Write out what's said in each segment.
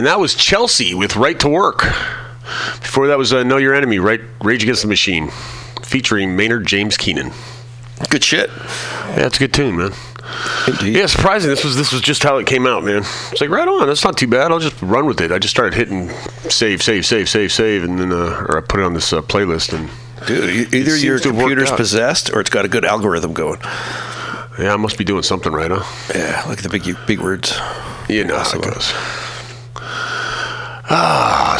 And that was Chelsea with Right to Work. Before that was uh, Know Your Enemy, right? Rage Against the Machine, featuring Maynard James Keenan. Good shit. Yeah, it's a good tune, man. Indeed. Yeah, surprising. This was this was just how it came out, man. It's like right on. That's not too bad. I'll just run with it. I just started hitting save, save, save, save, save, and then uh, or I put it on this uh, playlist, and Dude, either your to have worked computer's possessed or it's got a good algorithm going. yeah, I must be doing something right, huh? Yeah, look at the big big words. You know how it goes.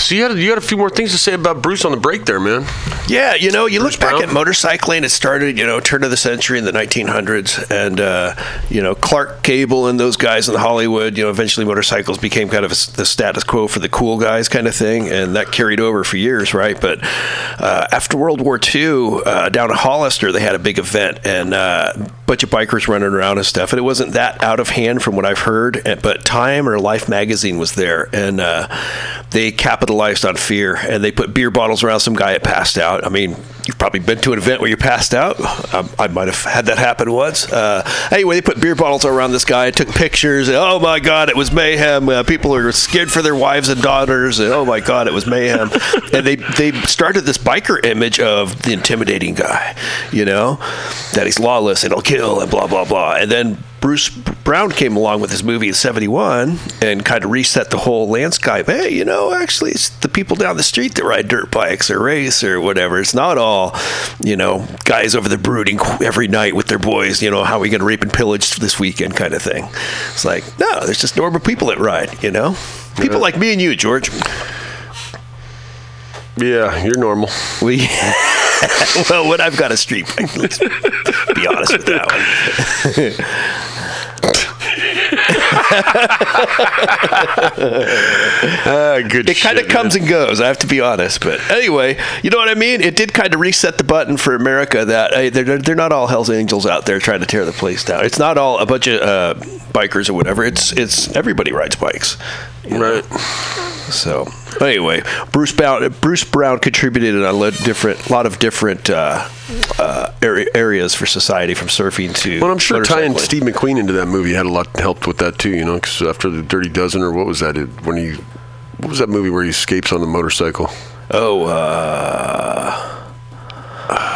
So you had you had a few more things to say about Bruce on the break there, man. Yeah, you know, you Bruce look back Brown? at motorcycling. It started, you know, turn of the century in the 1900s, and uh, you know, Clark Gable and those guys in Hollywood. You know, eventually motorcycles became kind of a the status quo for the cool guys, kind of thing, and that carried over for years, right? But uh, after World War II, uh, down in Hollister, they had a big event, and uh, bunch of bikers running around and stuff. And it wasn't that out of hand from what I've heard, but Time or Life magazine was there, and uh, they capitalized on fear, and they put beer bottles around some guy that passed out. I mean, you've probably been to an event where you passed out. I, I might have had that happen once. Uh, anyway, they put beer bottles around this guy, took pictures. And, oh my God, it was mayhem. Uh, people are scared for their wives and daughters. And, oh my God, it was mayhem. and they they started this biker image of the intimidating guy, you know, that he's lawless and he'll kill and blah blah blah. And then Bruce Brown came along with his movie in '71 and kind of reset the whole landscape. Hey, you know, actually, it's the people down the street that ride dirt bikes or race or whatever. It's not all, you know, guys over there brooding every night with their boys. You know, how are we going to rape and pillage this weekend, kind of thing. It's like no, there's just normal people that ride. You know, people like me and you, George. Yeah, you're normal. We well, when I've got a street bike, let's be honest with that one. Ah, good. It kind of comes man. and goes. I have to be honest, but anyway, you know what I mean. It did kind of reset the button for America that hey, they're they're not all Hell's Angels out there trying to tear the place down. It's not all a bunch of uh, bikers or whatever. It's it's everybody rides bikes. right. So anyway, Bruce Brown Bruce Brown contributed in a lot of different lot of different uh, uh, areas for society, from surfing to. Well, I'm sure tying. Steve McQueen into that movie had a lot helped with that too. You know, because after the Dirty Dozen or what was that? It, when he what was that movie where he escapes on the motorcycle? Oh, uh,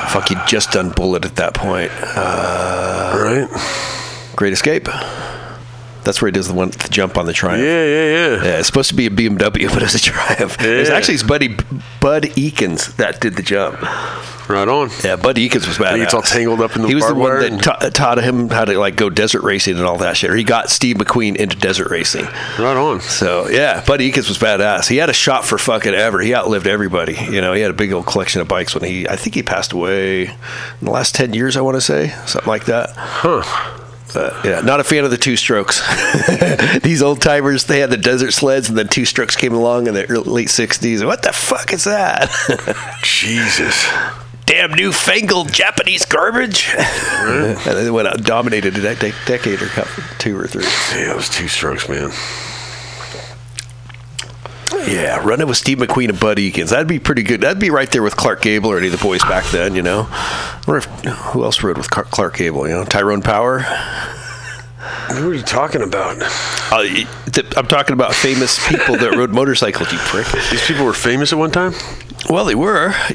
fuck! He'd just done Bullitt at that point. Uh, right. Great Escape. That's where he does the one the jump on the Triumph. Yeah, yeah, yeah. Yeah, it's supposed to be a BMW, but it's a Triumph. Yeah. actually his buddy Bud Ekins that did the jump. Right on. Yeah, Bud Ekins was bad. he gets all tangled up in the He was the one that ta- taught him how to like go desert racing and all that shit. Or he got Steve McQueen into desert racing. Right on. So yeah, Bud Ekins was badass. He had a shot for fucking ever. He outlived everybody. You know, he had a big old collection of bikes when he. I think he passed away in the last ten years. I want to say something like that. Huh. But yeah, not a fan of the two strokes. These old timers, they had the desert sleds, and then two strokes came along in the early, late '60s. What the fuck is that? Jesus. Damn newfangled Japanese garbage. and then it went out, and dominated a de- de- decade or couple, two or three. Yeah, it was two strokes, man. Yeah, running with Steve McQueen and Bud Ekins. That'd be pretty good. That'd be right there with Clark Gable or any of the boys back then, you know. I wonder if, who else rode with Clark Gable, you know? Tyrone Power. Who are you talking about? Uh, I'm talking about famous people that rode motorcycles, you prick. These people were famous at one time. Well, they were.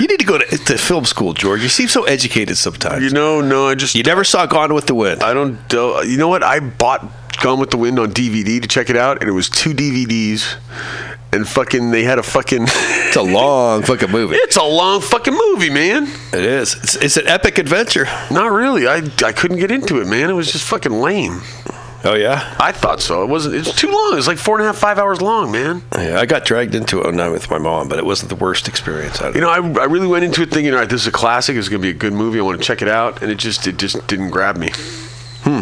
you need to go to, to film school, George. You seem so educated sometimes. You know, no, I just You never saw Gone with the Wind. I don't. You know what? I bought Gone with the Wind on DVD to check it out, and it was two DVDs, and fucking they had a fucking. It's a long fucking movie. it's a long fucking movie, man. It is. It's, it's an epic adventure. Not really. I I couldn't get into it, man. It was just fucking lame. Oh yeah. I thought so. It wasn't. It's too long. It was like four and a half, five hours long, man. Yeah, I got dragged into it one night with my mom, but it wasn't the worst experience. I You know, I, I really went into it thinking, all right, this is a classic. It's going to be a good movie. I want to check it out, and it just it just didn't grab me. Hmm.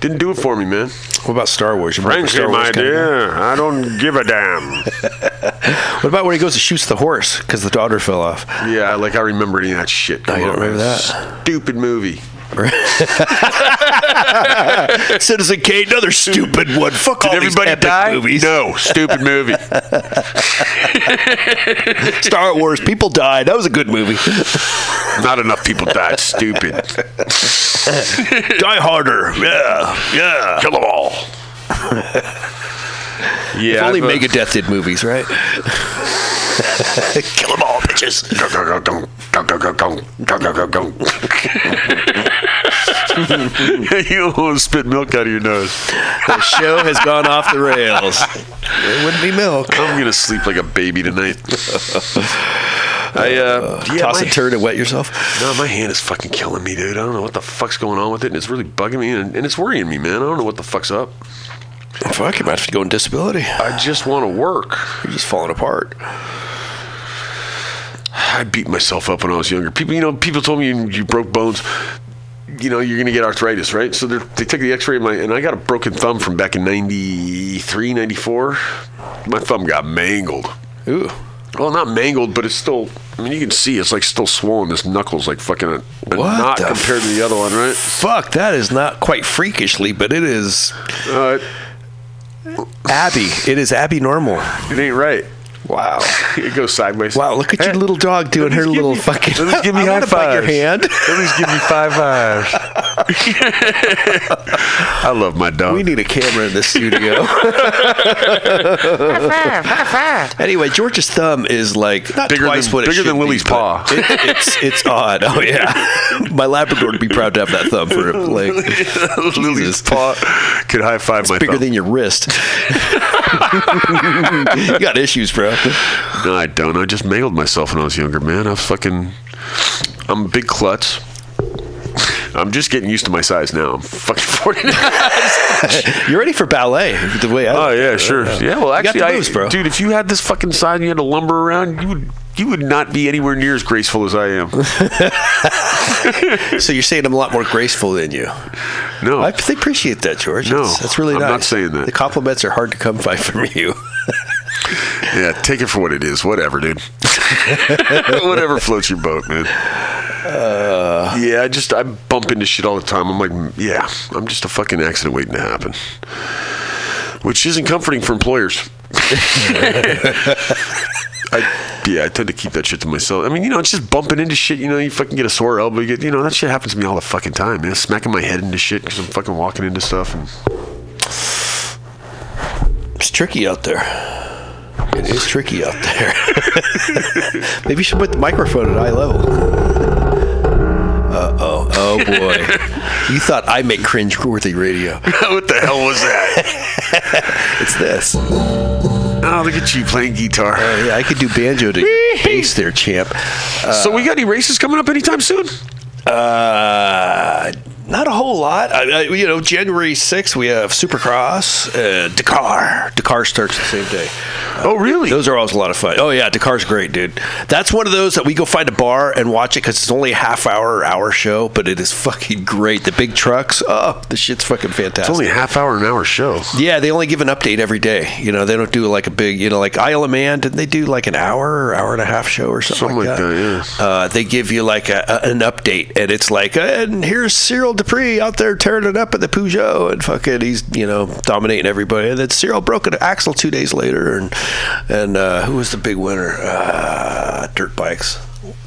Didn't do it for me, man. What about Star Wars? You remember Frankly, Star my Wars of- dear, I don't give a damn. What about when he goes to shoots the horse because the daughter fell off? yeah, like I remember any of that shit. Oh, you don't on, remember that? Stupid movie. Citizen Kane, another stupid one. Fuck Did all these everybody epic die? movies. No, stupid movie. Star Wars, people died. That was a good movie. Not enough people died. Stupid. Die Harder. Yeah, yeah. Kill them all. yeah. If only uh, Megadeth did movies, right? Kill them all, bitches. you almost spit milk out of your nose. The show has gone off the rails. It wouldn't be milk. I'm gonna sleep like a baby tonight. I uh, yeah, Toss my, a turd and wet yourself. No, my hand is fucking killing me, dude. I don't know what the fuck's going on with it, and it's really bugging me, and, and it's worrying me, man. I don't know what the fuck's up. Fuck, you might have to go in disability. I just want to work. You're just falling apart. I beat myself up when I was younger. People, you know, people told me you, you broke bones. You know, you're gonna get arthritis, right? So they're- took the X-ray of my, and I got a broken thumb from back in '93, '94. My thumb got mangled. Ooh. Well, not mangled, but it's still. I mean, you can see it's like still swollen. This knuckle's like fucking a, a knot compared to the other one, right? Fuck, that is not quite freakishly, but it is Uh, Abby. It is Abby normal. it ain't right. Wow. It goes sideways. Wow, look at your Hey, little dog doing her little me- fucking. At least give me I'm high gonna your hand. At least give me five fives. I love my dog. We need a camera in the studio. anyway, George's thumb is like not Bigger twice than- what it bigger should than be, Willie's paw. It, it's it's odd. Oh yeah, my Labrador would be proud to have that thumb for him. Like Lily's paw could high five my It's bigger thumb. than your wrist. you got issues, bro. No, I don't. I just mangled myself when I was younger, man. I was fucking. I'm a big klutz. I'm just getting used to my size now. I'm fucking 49. You're ready for ballet. The way I oh yeah, sure. Yeah, well, actually, the I, dude, if you had this fucking size and you had to lumber around, you would you would not be anywhere near as graceful as I am. So you're saying I'm a lot more graceful than you. No, I appreciate that, George. No, that's, that's really I'm nice. not saying that. The compliments are hard to come by from you. Yeah, take it for what it is. Whatever, dude. Whatever floats your boat, man. Uh. yeah, I just I bump into shit all the time. I'm like, yeah, I'm just a fucking accident waiting to happen, which isn't comforting for employers. I yeah, I tend to keep that shit to myself. I mean, you know, it's just bumping into shit. You know, you fucking get a sore elbow. You get, you know, that shit happens to me all the fucking time, man. Smacking my head into shit because I'm fucking walking into stuff. And It's tricky out there. It is tricky out there. Maybe you should put the microphone at eye level. Uh oh. Oh boy. you thought I make cringe-worthy radio. what the hell was that? It's this. oh, look at you playing guitar. Oh, yeah, I could do banjo to bass there, champ. so we got any races coming up anytime soon? Uh, not a whole lot. I, I, you know, January 6th, we have Supercross, uh, Dakar. Dakar starts the same day. Oh, really? Those are always a lot of fun. Oh yeah, Dakar's great, dude. That's one of those that we go find a bar and watch it because it's only a half hour or hour show, but it is fucking great. The big trucks, oh, the shit's fucking fantastic. It's only a half hour, an hour show. yeah, they only give an update every day. You know, they don't do like a big, you know, like Isle of Man. Didn't they do like an hour or hour and a half show or something, Something like like that? that, Uh, they give you like a, a, an update, and it's like, and here's Cyril Despres out there tearing it up at the Peugeot, and fucking he's you know dominating everybody. And then Cyril broke an axle two days later, and and uh, who was the big winner? Uh, dirt bikes.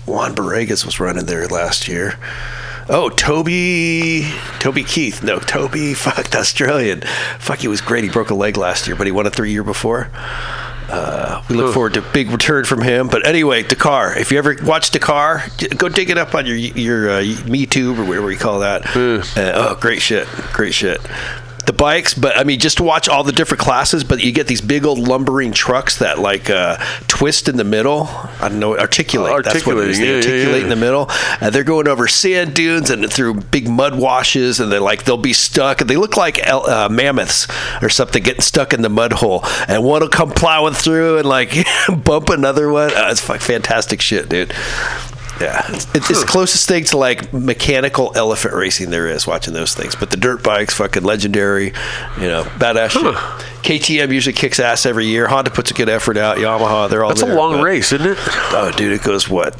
Juan Barregas was running there last year. Oh, Toby, Toby Keith. No, Toby, fuck, Australian. Fuck, he was great. He broke a leg last year, but he won a three year before. Uh, we look forward to a big return from him. But anyway, Dakar. If you ever watch Dakar, d- go dig it up on your your uh, MeTube or whatever you call that. Uh, oh, great shit, great shit. The bikes, but I mean, just to watch all the different classes. But you get these big old lumbering trucks that like uh, twist in the middle. I don't know, articulate. That's what it is. Articulating, They yeah, yeah, articulate yeah. in the middle. And they're going over sand dunes and through big mud washes, and they're like they'll be stuck. And they look like el- uh, mammoths or something getting stuck in the mud hole. And one will come plowing through and like bump another one. Uh, it's like fantastic shit, dude. Yeah, it's, it's the closest thing to like mechanical elephant racing there is. Watching those things, but the dirt bikes, fucking legendary. You know, badass shit. KTM usually kicks ass every year. Honda puts a good effort out. Yamaha, they're all That's a there, long but- race, isn't it? Oh, dude, it goes what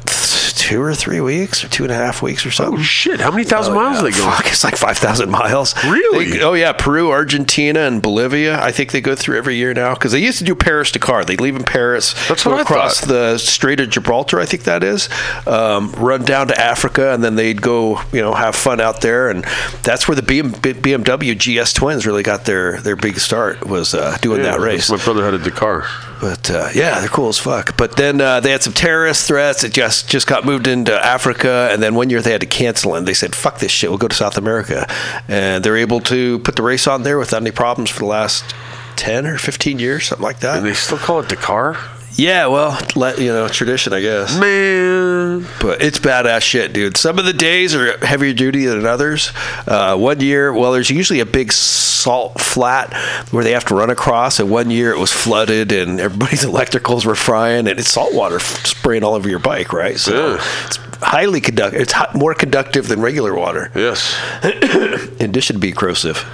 two or three weeks or two and a half weeks or something. Oh shit! How many thousand Oh, miles yeah. are they going? Fuck, it's like five thousand miles. Really? They- oh yeah, Peru, Argentina, and Bolivia. I think they go through every year now because they used to do Paris Dakar. They'd leave in Paris, That's what I across the Strait of Gibraltar. I think that is. Um, run down to Africa, and then they'd go, you know, have fun out there, and that's where the BM, BMW GS Twins really got their their big start was uh, doing that race. My brother had a Dakar. But uh, yeah, they're cool as fuck. But then uh, they had some terrorist threats. It just just got moved into Africa, and then one year they had to cancel, and they said, "Fuck this shit, we'll go to South America," and they're able to put the race on there without any problems for the last ten or fifteen years, something like that. And they still call it Dakar? Yeah, well, let, you know, tradition, I guess. Man. But it's badass shit, dude. Some of the days are heavier duty than others. Uh, one year, well, there's usually a big salt flat where they have to run across, and one year it was flooded and everybody's electricals were frying, and it's salt water spraying all over your bike, right? So Yeah. it's highly conductive. It's hot, more conductive than regular water, Yes. in addition to being corrosive.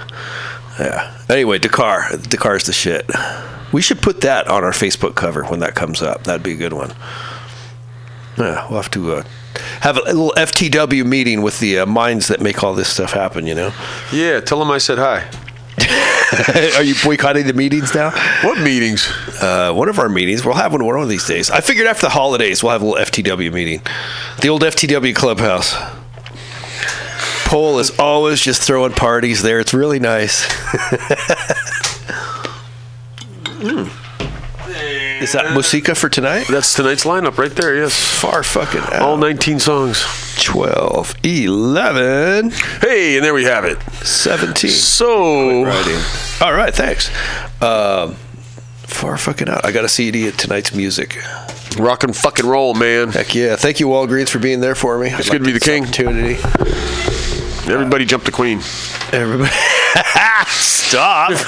Yeah. Anyway, Dakar. Dakar's the shit. We should put that on our Facebook cover when that comes up. That'd be a good one. Yeah, we'll have to uh, have a little FTW meeting with the uh, minds that make all this stuff happen. You know, Yeah, tell them I said hi. are you boycotting the meetings now? What meetings? Uh, one of our meetings, we'll have one one of these days. I figured after the holidays, we'll have a little FTW meeting, the old FTW clubhouse. Pole is always just throwing parties there. It's really nice. Is that Musica for tonight? That's tonight's lineup right there. Yes, Far fucking out. all 19 songs. 12, 11, Hey, and there we have it. 17. So. All right, thanks. Um, far fucking out. I got a CD at tonight's music. rock and fucking roll, man. Heck yeah. Thank you, Walgreens, for being there for me. It's good to be the king. Opportunity. Everybody jump the queen. Everybody. Stop.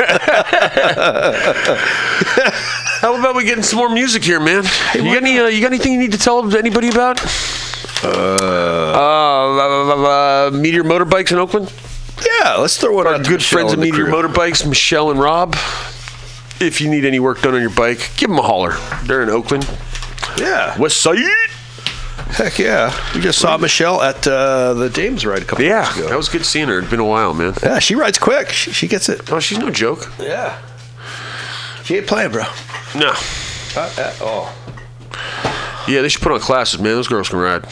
How about we getting some more music here, man? you got any? Uh, you got anything you need to tell anybody about? Uh, uh, uh, Meteor Motorbikes in Oakland. yeah, let's throw one Our out. good Michelle friends at Meteor crew. Motorbikes, Michelle and Rob. If you need any work done on your bike, give them a holler. They're in Oakland, Yeah. West Side. Heck yeah. We just saw Michelle at uh, the Dames ride a couple Yeah, months ago. that was good seeing her. It's been a while, man. yeah, she rides quick. She, she gets it. Oh, she's no joke. Yeah. She ain't playing, bro. No. Not at all. Yeah, they should put on classes, man. Those girls can ride.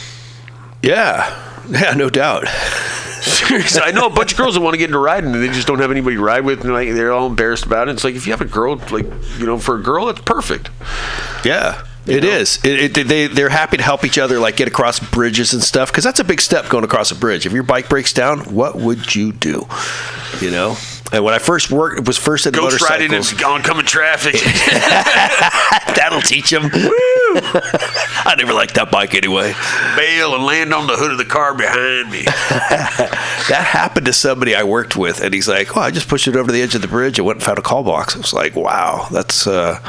Yeah. Yeah, no doubt. Seriously, I know a bunch of girls that want to get into riding and they just don't have anybody to ride with, and like they're all embarrassed about it. It's like if you have a girl, like you know, for a girl, it's perfect. Yeah. It is. It, it, they they're happy to help each other, like get across bridges and stuff, because that's a big step going across a bridge. If your bike breaks down, what would you do? You know. And when I first worked, it was first at the Ghost riding in motorcycles. oncoming traffic. That'll teach them. I never liked that bike anyway. Bail and land on the hood of the car behind me. That happened to somebody I worked with, and he's like, "Oh, I just pushed it over the edge of the bridge and went and found a call box." I was like, "Wow, that's uh,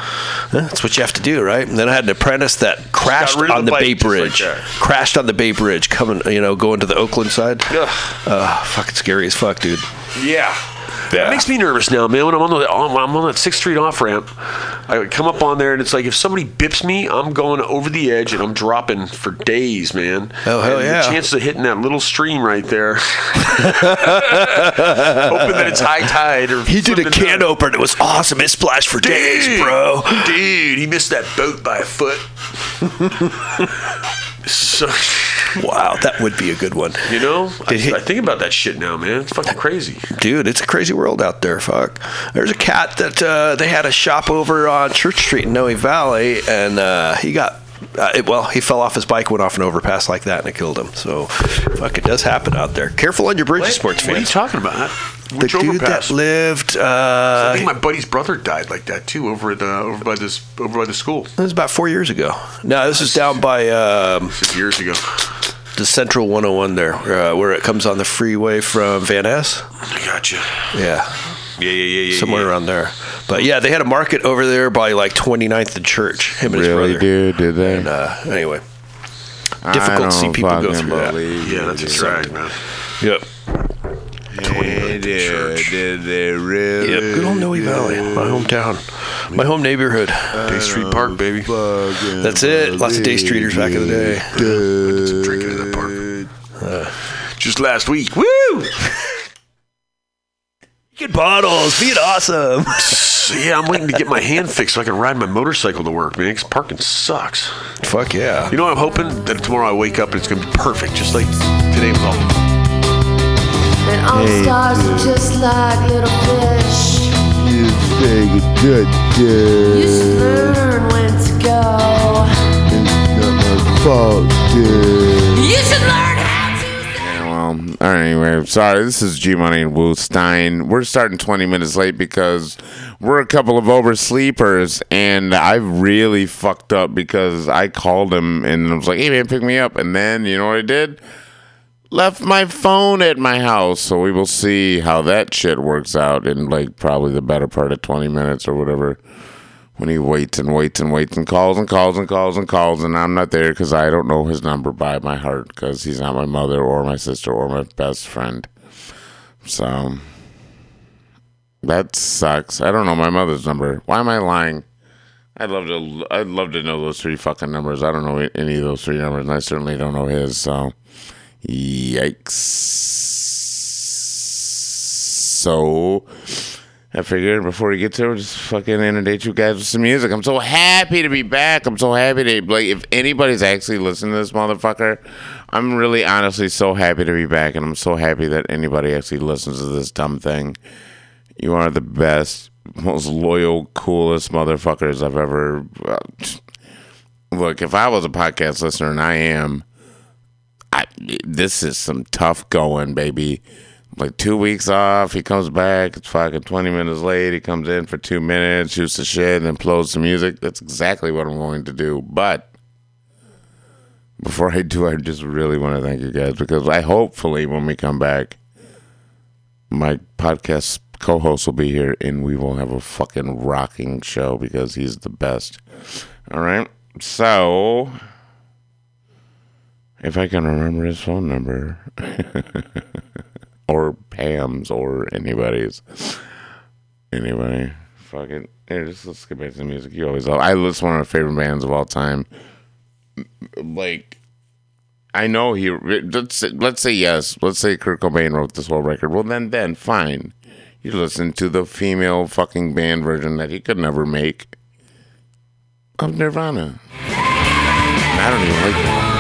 that's what you have to do, right?" And then I had an apprentice that crashed on the the, Bay just like Bridge, crashed on the Bay Bridge, coming, you know, going to the Oakland side. Ugh. Uh, fucking scary as fuck, dude. Yeah. Yeah. It makes me nervous now, man. When I'm on the on, when I'm on that Sixth Street off ramp, I come up on there and it's like if somebody bips me, I'm going over the edge and I'm dropping for days, man. Oh, hell and yeah. The chances of hitting that little stream right there, hoping that it's high tide or He did a can down. opener. It was awesome. It splashed for days, bro. Dude, he missed that boat by a foot. so, Wow, that would be a good one. you know, I, he- I think about that shit now, man. It's fucking crazy. dude it's a crazy world out there fuck there's a cat that uh, they had a shop over on church street in noe valley and uh, he got uh, it, well he fell off his bike went off an overpass like that and it killed him so fuck it does happen out there careful on your bridges sports What are you talking about? The Which dude overpass? that lived I uh, think my buddy's brother died like that too, over at the over by this over by the school it was about four years ago no this is down by um, six years ago. the central 101 there uh, where it comes on the freeway from van ness I gotcha. yeah Yeah, yeah, yeah, yeah. somewhere yeah. around there but yeah they had a market over there by like 29th and church him and his Really, brother dude? Did they? And uh, anyway, difficult to see people go through that. Yeah, that's a dude. drag, man. yep, Hey, dude, did they really? yep. Good old Noe Valley, my hometown, my home neighborhood. Day Street Park, baby. That's it. Lots of day streeters back in the day. Did some drinking in that park. Uh, just last week. Woo! Good bottles, being awesome. Yeah, I'm waiting to get my hand fixed so I can ride my motorcycle to work, man. man. 'cause parking sucks. Fuck yeah. You know what I'm hoping? That tomorrow I wake up and it's going to be perfect, just like today was all. And all Hey, stars are just like little fish. You take a good You should learn when to go. It's not my fault, dude. You should learn how to. Yeah, well, all right, anyway, sorry. This is G Money and Woostein. We're starting 20 minutes late because we're a couple of oversleepers, and I really fucked up because I called him and I was like, "Hey man, pick me up," and then you know what I did? Left my phone at my house, so we will see how that shit works out in like probably the better part of 20 minutes or whatever. When he waits and waits and waits and calls and calls and calls and calls, and I'm not there because I don't know his number by my heart because he's not my mother or my sister or my best friend. So that sucks. I don't know my mother's number. Why am I lying? I'd love to. I'd love to know those three fucking numbers. I don't know any of those three numbers, and I certainly don't know his. So, yikes. So, I figured before we get to it, just fucking inundate you guys with some music. I'm so happy to be back. I'm so happy to like if anybody's actually listening to this motherfucker, I'm really honestly so happy to be back, and I'm so happy that anybody actually listens to this dumb thing. You are the best, most loyal, coolest motherfuckers I've ever. uh, Look, if I was a podcast listener, and I am, I, this is some tough going, baby. Like two weeks off, he comes back. It's fucking twenty minutes late. He comes in for two minutes, shoots the shit, and then plays some music. That's exactly what I'm going to do. But before I do, I just really want to thank you guys because I hopefully when we come back, my podcast co-host will be here and we will have a fucking rocking show because he's the best. All right, so if I can remember his phone number, or Pam's, or anybody's, anybody, fuck it. Here, just let's get back to the music. You always love. I listen to one of my favorite bands of all time like I know he let's say, let's say yes, let's say Kurt Cobain wrote this whole record. Well, then then fine, you listen to the female fucking band version that he could never make of Nirvana. I don't even like.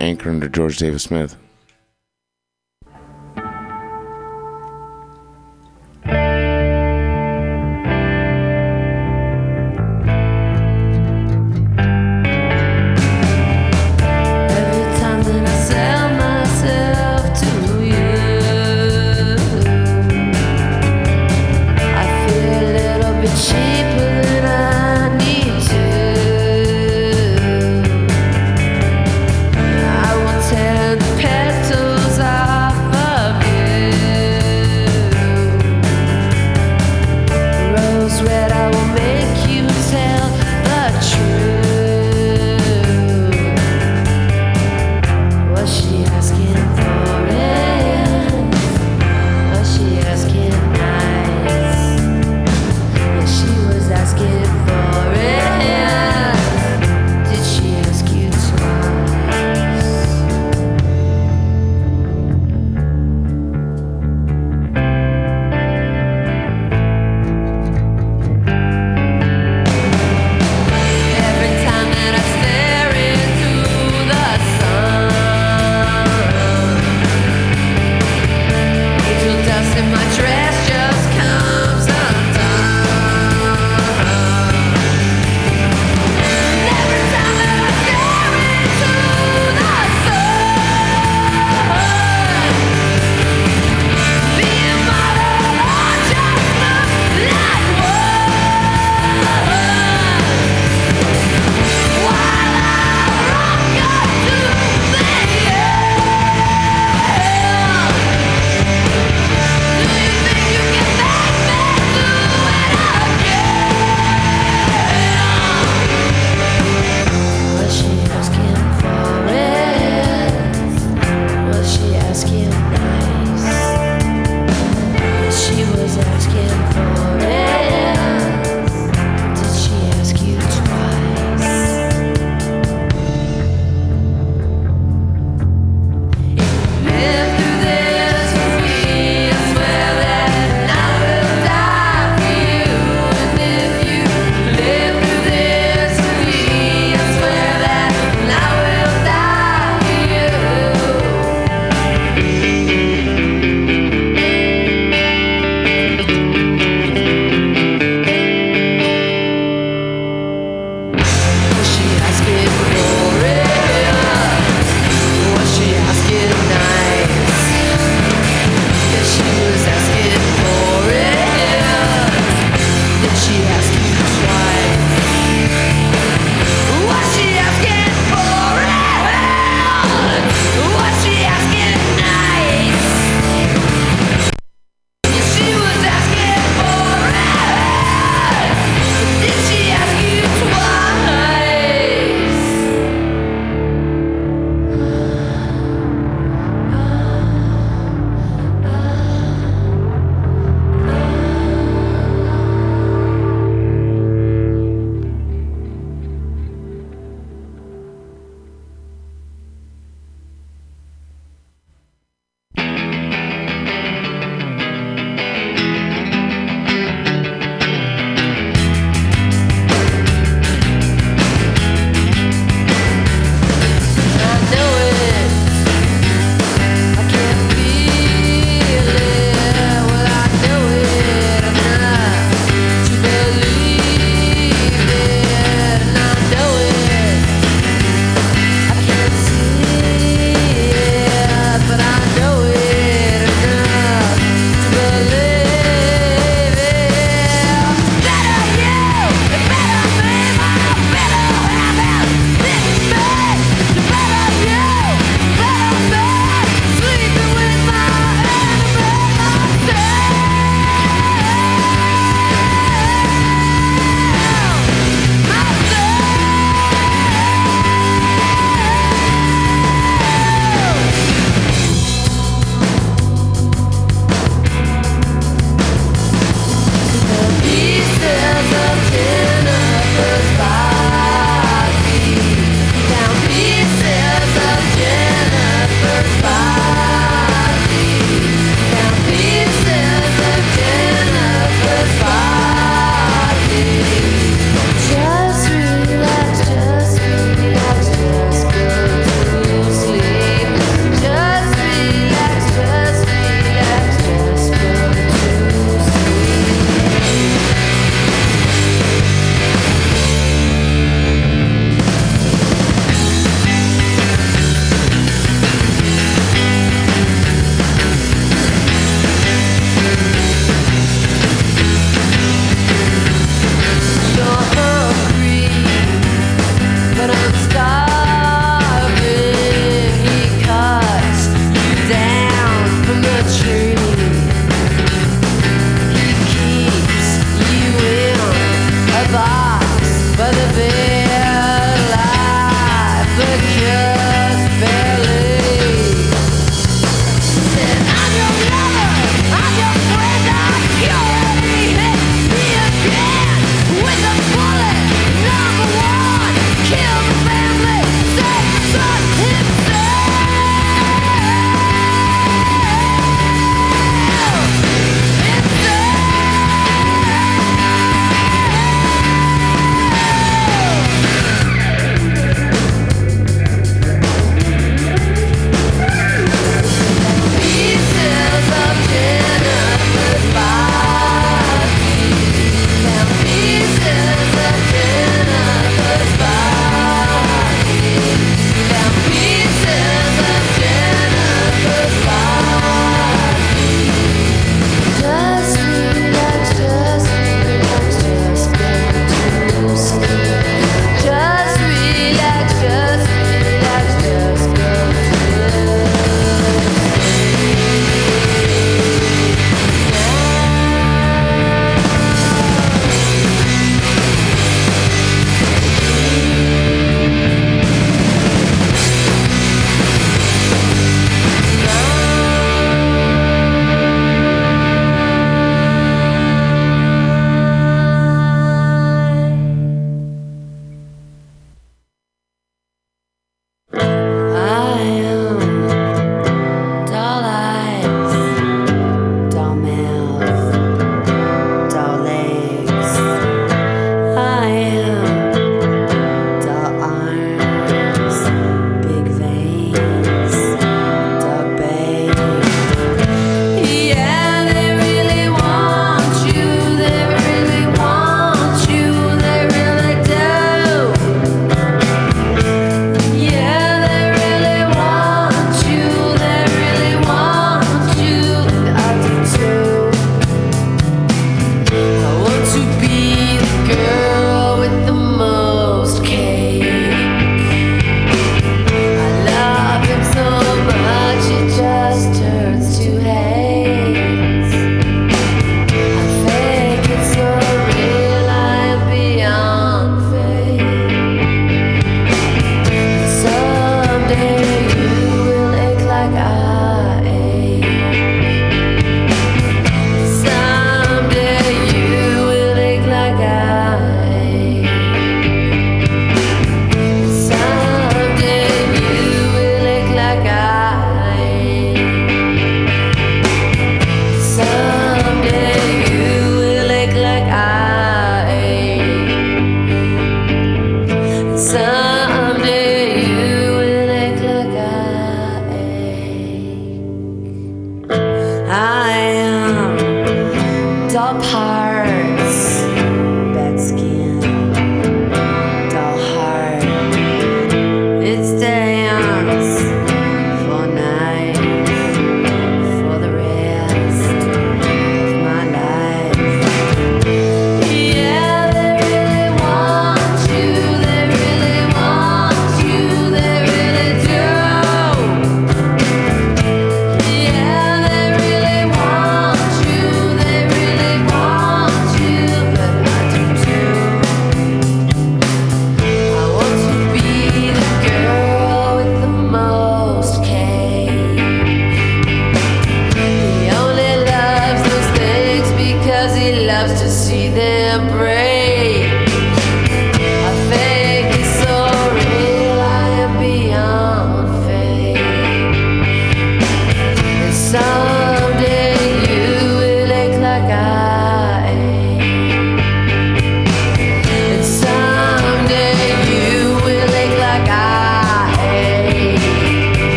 Anchor under George Davis Smith.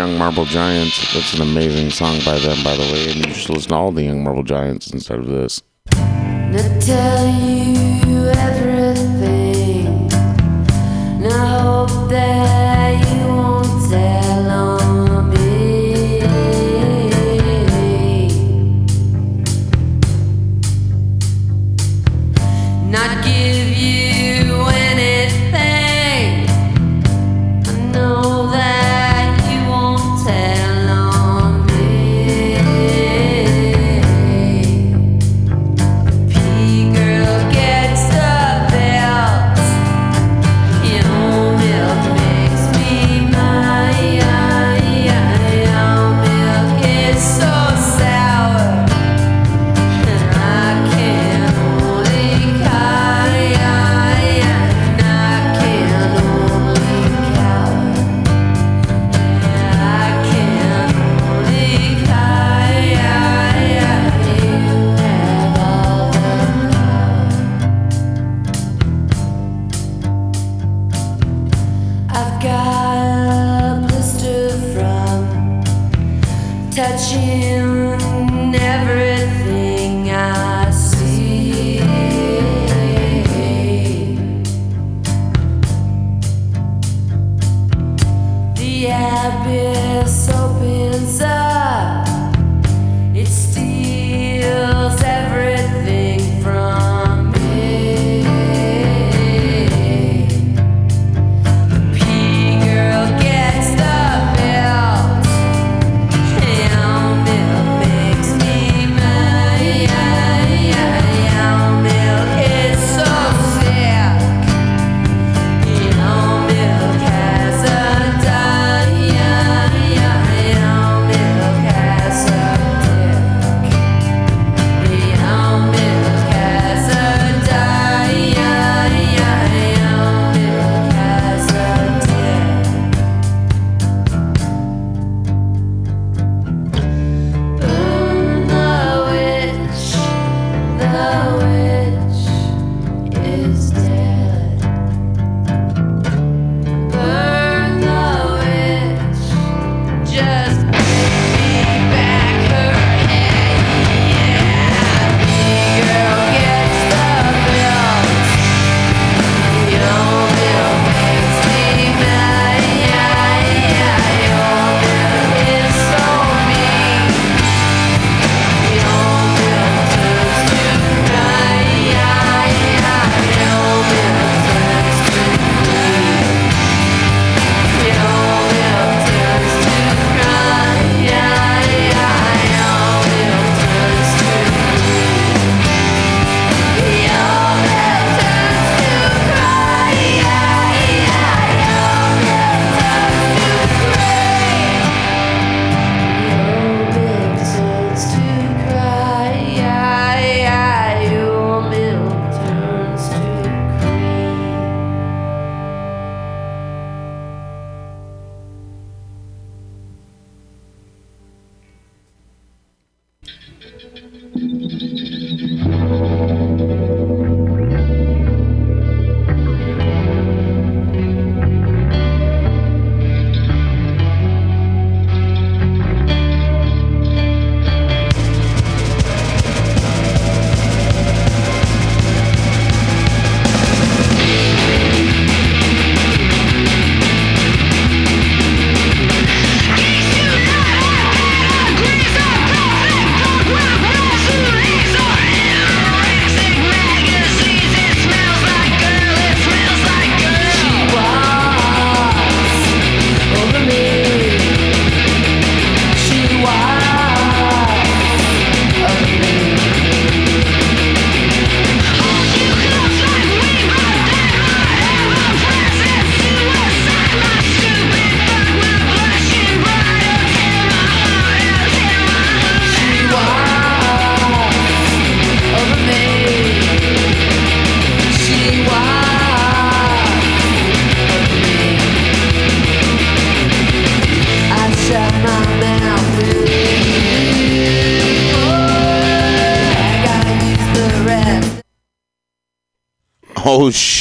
Young Marble Giants. That's an amazing song by them, by the way, and you should listen to all the Young Marble Giants instead of this. the abyss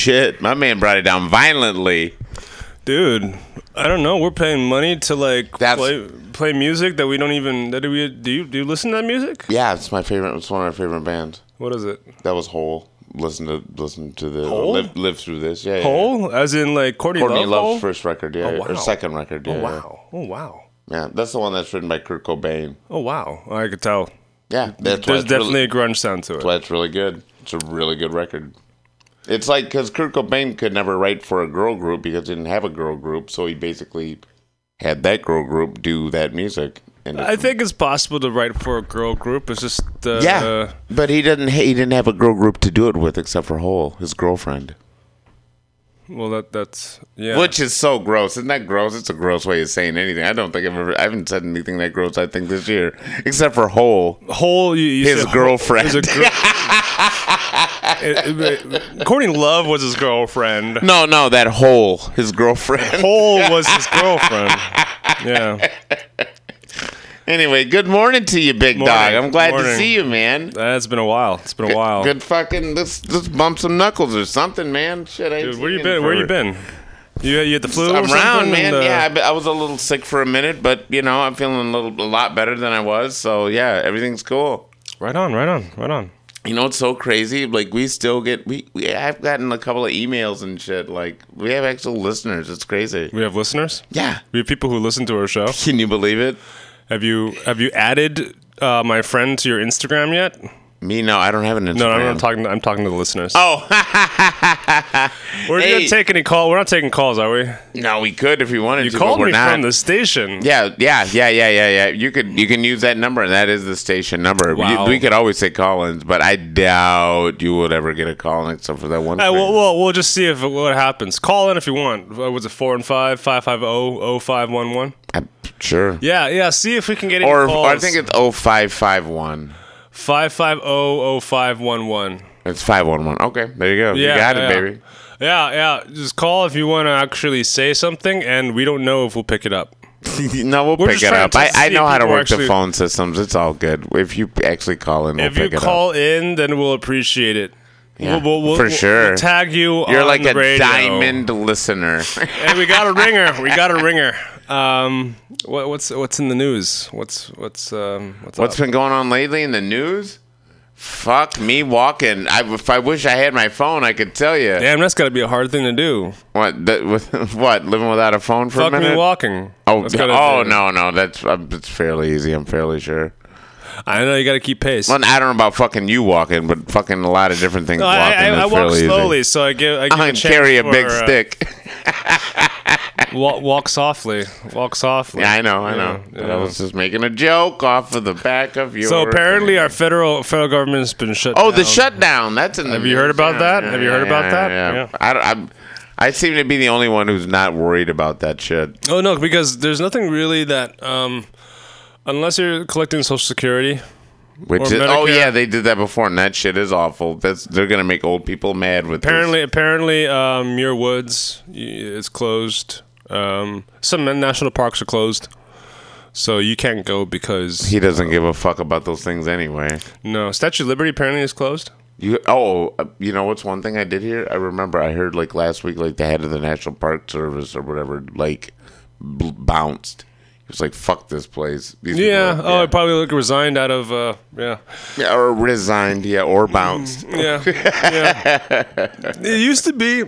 shit. My man brought it down violently. Dude, I don't know. We're paying money to like That's- play play music that we don't even that do we do you do you listen to that music? Yeah, it's my favorite. It's one of my favorite bands. What is it? That was Hole. Listen to listen to the Hole? live, live through this. Yeah, yeah, yeah. Hole? As in like Courtney, Courtney Love? Love's Hole? first record, yeah, Oh, wow. or second record. Oh, yeah, Oh wow. Oh wow. yeah. That's the one that's written by Kurt Cobain. Oh wow. I could tell. Yeah, that's There's really- definitely a grunge sound to it. That's really good. It's a really good record. It's like because Kurt Cobain could never write for a girl group because he didn't have a girl group, so he basically had that girl group do that music. And I think it's possible to write for a girl group. It's just uh, yeah, but he didn't. He didn't have a girl group to do it with except for Hole, his girlfriend. well, that that's yeah. Which is so gross. Isn't that gross? It's a gross way of saying anything. I don't think I've ever. I haven't said anything that gross. I think this year, except for Hole. Hole, you, you His said Hole- girlfriend. is a girl- It- it- Courtney Love was his girlfriend. No, no, that Hole, his girlfriend. Hole was his girlfriend. Yeah, Anyway, good morning to you, big Morning. dog. I'm glad to see you, man. that's been a while. It's been a while. Good fucking. Let's let's bump some knuckles or something, man. Shit, I Dude, where you been? Where you been? You you had the flu? I'm around, man. And, uh, yeah, I, I was a little sick for a minute, but you know, I'm feeling a little, a lot better than I was. So yeah, everything's cool. Right on, right on, right on. You know, it's so crazy. Like we still get we we I've gotten a couple of emails and shit. Like we have actual listeners. It's crazy. We have listeners. Yeah. We have people who listen to our show. Can you believe it? Have you have you added uh, my friend to your Instagram yet? Me, no, I don't have an Instagram. No, I'm not talking. To, I'm talking to the listeners. Oh, We're hey. gonna take any call. We're not taking calls, are we? no, we could if we wanted You to. called me not. from the station. Yeah, yeah, yeah, yeah, yeah, yeah. You could you can use that number, and that is the station number. Wow. we could always say call-ins, but I doubt you would ever get a call in except for that one. Hey, well, well, we'll just see if what happens. Call in if you want. Uh, Was it four and five five five zero zero five one one? Sure. Yeah, yeah. See if we can get any Or, calls. or I think it's 0551. Five five zero zero five one one. It's 511. Okay, there you go. Yeah, you got yeah. it, baby. Yeah, yeah. Just call if you want to actually say something, and we don't know if we'll pick it up. no, we'll We're pick it up. I, I know how to work actually- the phone systems. It's all good. If you actually call in, we'll if you call in, then we'll appreciate it. Yeah, we'll, we'll, for we'll- sure. Tag you. You're like a radio. diamond listener. Hey, we got a ringer. We got a ringer. Um, what, what's what's in the news? What's what's um what's, What's up? been going on lately in the news? Fuck me walking. I, if I wish I had my phone, I could tell you. Damn, that's got to be a hard thing to do. What? That, with, what? Living without a phone for Fuck a minute? Fuck me walking. Oh, That's gotta oh no, no. That's uh, it's fairly easy. I'm fairly sure. I know you got to keep pace. Well, I don't know about fucking you walking, but fucking a lot of different things No, I, walking I, I is walk fairly slowly, easy. so I give I give I a can chance carry a for, big uh, stick. Walk, walk softly. Walk softly. Yeah, I know, I know. Yeah. I was just making a joke off of the back of your. So apparently, thing. our federal federal government's been shut. Down. Oh, the shutdown. That's in the Have you heard about that? Have you heard about that? Yeah. I, I'm, I seem to be the only one who's not worried about that shit. Oh no, because there's nothing really that um, unless you're collecting Social Security. Which is, oh yeah, they did that before, and that shit is awful. That's they're gonna make old people mad with this. Apparently, apparently, um, Muir Woods is closed. Um, some national parks are closed, so you can't go because He doesn't give a fuck about those things anyway. no Statue of Liberty apparently is closed. You oh, uh, you know what's one thing I did here? I remember I heard like last week, like the head of the National Park Service or whatever, like b- bounced. He was like, "Fuck this place." These people Yeah. are- Oh, it probably like resigned out of. Uh, yeah. yeah, or resigned, yeah, or bounced. Yeah. yeah. It used to be.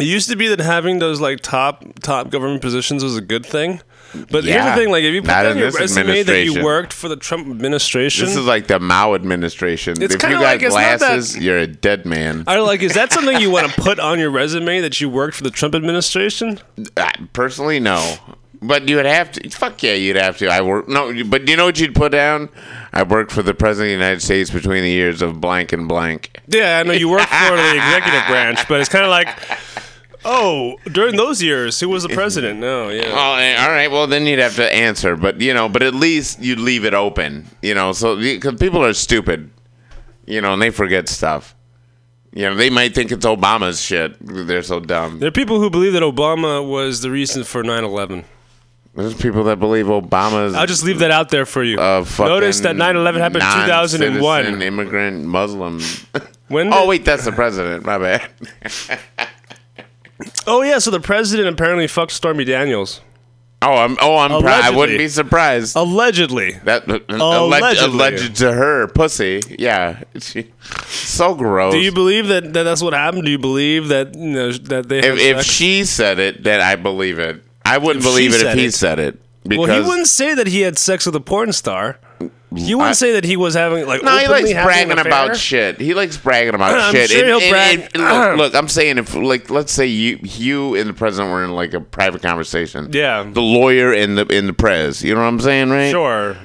It used to be that having those like top top government positions was a good thing. But here's the thing: like, if you put on your resume that you worked for the Trump administration, This is like the Mao administration. It's if you got like not that- glasses, you're a dead man. I like. Is that something you want to put on your resume that you worked for the Trump administration? I, personally, no. But you would have to. Fuck yeah, you'd have to. I work. No, but you know what you'd put down? I worked for the president of the United States between the years of blank and blank. Yeah, I know you work for the executive branch, but it's kind of like, oh, during those years, who was the president? No, yeah. Oh, eh, all right. Well, then you'd have to answer. But you know, but at least you'd leave it open. You know, so because people are stupid, you know, and they forget stuff. You know, they might think it's Obama's shit. They're so dumb. There are people who believe that Obama was the reason for 9/11. There's people that believe Obama's. I'll just leave that out there for you. fucking Notice that 9/11 happened in non-citizen 2001. Immigrant Muslim. When oh wait, that's the president. My bad. Oh yeah, so the president apparently fucked Stormy Daniels. Oh, I'm. Oh, I'm. I wouldn't be surprised. Allegedly. That uh, uh, alleged, Allegedly. alleged to her pussy. Yeah, She- so gross. Do you believe that, that that's what happened? Do you believe that you know, that they had if, if she said it, then I believe it. I wouldn't If believe it if he it. said it because well, he wouldn't say that he had sex with a porn star. He wouldn't I- say that he was having like. No, he likes bragging about shit. He likes bragging about I'm shit. sure he'll brag. look, look, I'm saying if, like, let's say you, you and the president were in like a private conversation. Yeah. The lawyer and the in the press. You know what I'm saying, right? Sure.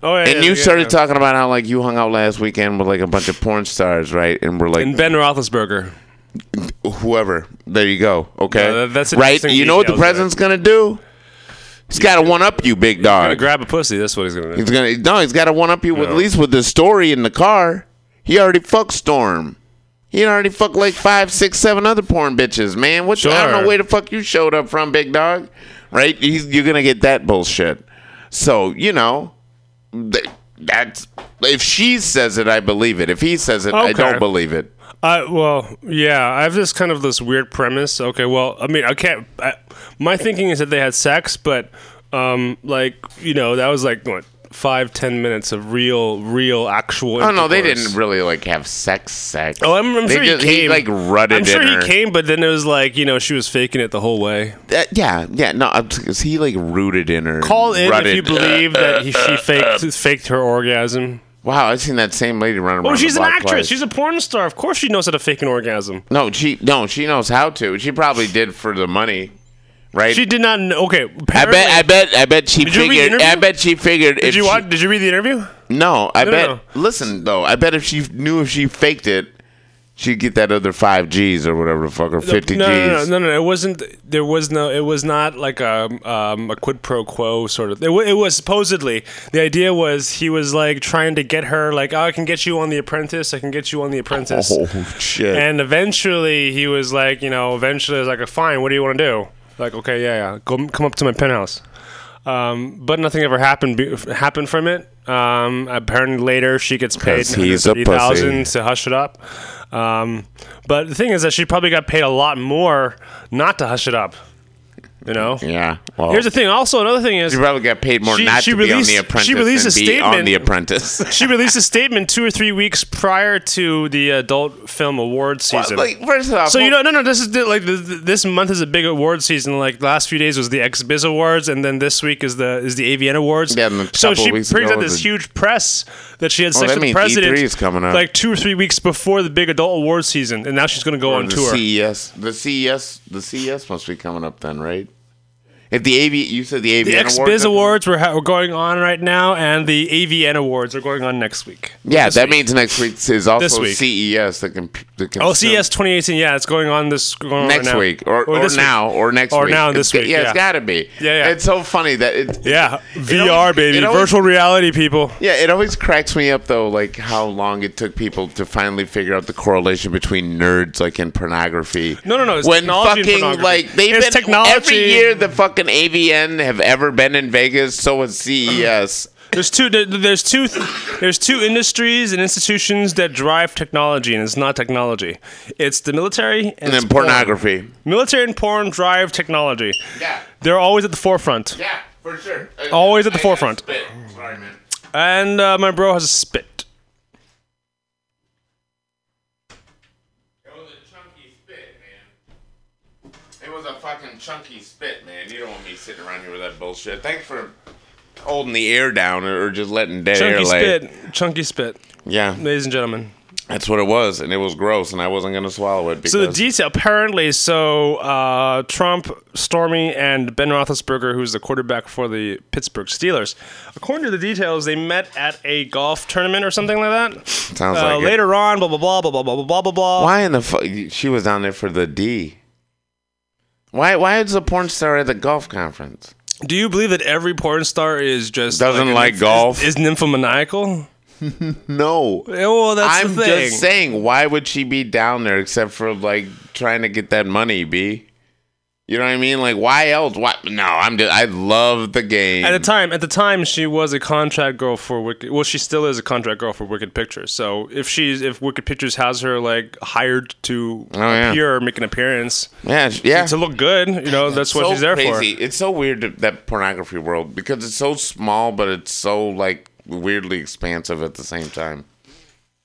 Oh yeah. And yeah, you yeah, started talking about how like you hung out last weekend with like a bunch of porn stars, right? And we're like, And Ben Roethlisberger. whoever. There you go. Okay. No, that- that's right. You know what the president's gonna do? He's got to one up you, big dog. Gonna grab a pussy. That's what he's gonna do. He's gonna no. He's got to one up you with No. at least with the story in the car. He already fucked Storm. He already fucked like five, six, seven other porn bitches, man. What? I don't Sure. know where the fuck you showed up from, big dog. Right? He's, you're gonna get that bullshit. So you know, th- that's if she says it, I believe it. If he says it, I Okay. don't believe it. I well, yeah. I have this kind of this weird premise. Okay, well, I mean, I can't. I, my thinking is that they had sex, but um, like you know, that was like what five, ten minutes of real, real, actual. Oh no, they didn't really like have sex, sex. Oh, I'm, I'm They sure just- he came. like rutted I'm sure he her. came, but then it was like you know she was faking it the whole way. Uh, yeah, yeah. No, I'm- is he like rooted in her? Call in rutted, if you believe that he, she faked faked her orgasm. Wow, I've seen that same lady running oh, around. Oh, she's an actress. twice. She's a porn star. Of course, she knows how to fake an orgasm. no, she no, she knows how to. She probably did for the money, right? She did not. Know, okay, I bet, I bet, I bet she Did you read the figured. I bet she figured. Did you she, watch? Did you read the interview? No, I No, no, bet. no. Listen though, I bet if she knew if she faked it, she'd get that other five G's or whatever the fuck or fifty no, no, no, G's. no, no, no. It wasn't. There was no. It was not like a um, a quid pro quo sort of. It, it was supposedly the idea was he was like trying to get her like oh, I can get you on the Apprentice. I can get you on the Apprentice. Oh shit! And eventually he was like, you know, eventually I was like, fine. What do you want to do? Like, okay, yeah, yeah, go come up to my penthouse. Um, but nothing ever happened happened from it. Um, apparently later she gets paid he's a thirty thousand to hush it up. Um, but the thing is that she probably got paid a lot more not to hush it up. You know. yeah. Well, Here's the thing. Also, another thing is she probably got paid more She- not she to be on released- the she released a statement on the Apprentice. she released a statement two or three weeks prior to the adult film award season. like first off, So you know, no, no. This is like this month is a big award season. Like last few days was the XBiz Awards, and then this week is the is the AVN Awards. Yeah, a so she brings out this the- huge press that she had Oh, sex that with the president. E3 is coming up. like two or three weeks before the big adult award season, and now she's going to go Or on the tour. CES, the CES, the CES must be coming up then, right? If the AV, you said the AVN the Awards XBiz Awards were, ha- were going on right now, and the AVN Awards are going on next week. Yeah, that week. means next week is also week. CES. The, comp- the Oh, CES 2018. Yeah, it's going on this going on next right now. week or, or, this week. now or next. Or week now this week, Yeah, yeah. it's got to be. Yeah, yeah. It's so funny that it. Yeah, VR, always- baby, always- virtual reality, people. Yeah, it always cracks me up though, like how long it took people to finally figure out the correlation between nerds, like in pornography. No, no, no, it's when fucking like they've It's been technology. every year, the fucking AVN have ever been in Vegas. So has E CES. There's two. There's two. There's two industries and institutions that drive technology, and it's not technology. It's the military and, and then porn. pornography. Military and porn drive technology. Yeah. They're always at the forefront. Yeah, for sure. Always at the I- forefront. spit. Sorry, man. And uh, my bro has a spit. Fucking chunky spit, man. You don't want me sitting around here with that bullshit. Thanks for holding the air down or just letting dead air Chunky spit. Chunky spit. Yeah, Ladies and gentlemen. that's what it was, and it was gross, and I wasn't gonna swallow it because So the detail apparently, so uh, Trump, Stormy, and Ben Roethlisberger, who's the quarterback for the Pittsburgh Steelers, according to the details, they met at a golf tournament or something like that. sounds Uh, like it. later on, blah blah blah blah blah blah blah blah blah. Why in the fuck? She was down there for the D. Why? Why is a porn star at the golf conference? Do you believe that every porn star is just Doesn't like nymph- golf? Is, is nymphomaniacal? No. Yeah, Well, that's I'm the thing. just saying, why would she be down there except for like trying to get that money, B? You know what I mean? Like, why else? What? No, I'm just. I love the game. At the time, at the time, she was a contract girl for Wicked. Well, she still is a contract girl for Wicked Pictures. So if she's if Wicked Pictures has her like hired to Oh, yeah. appear or make an appearance yeah, yeah. to look good, you know, that's what so she's there crazy. for. It's so weird that- that pornography world because it's so small, but it's so like weirdly expansive at the same time.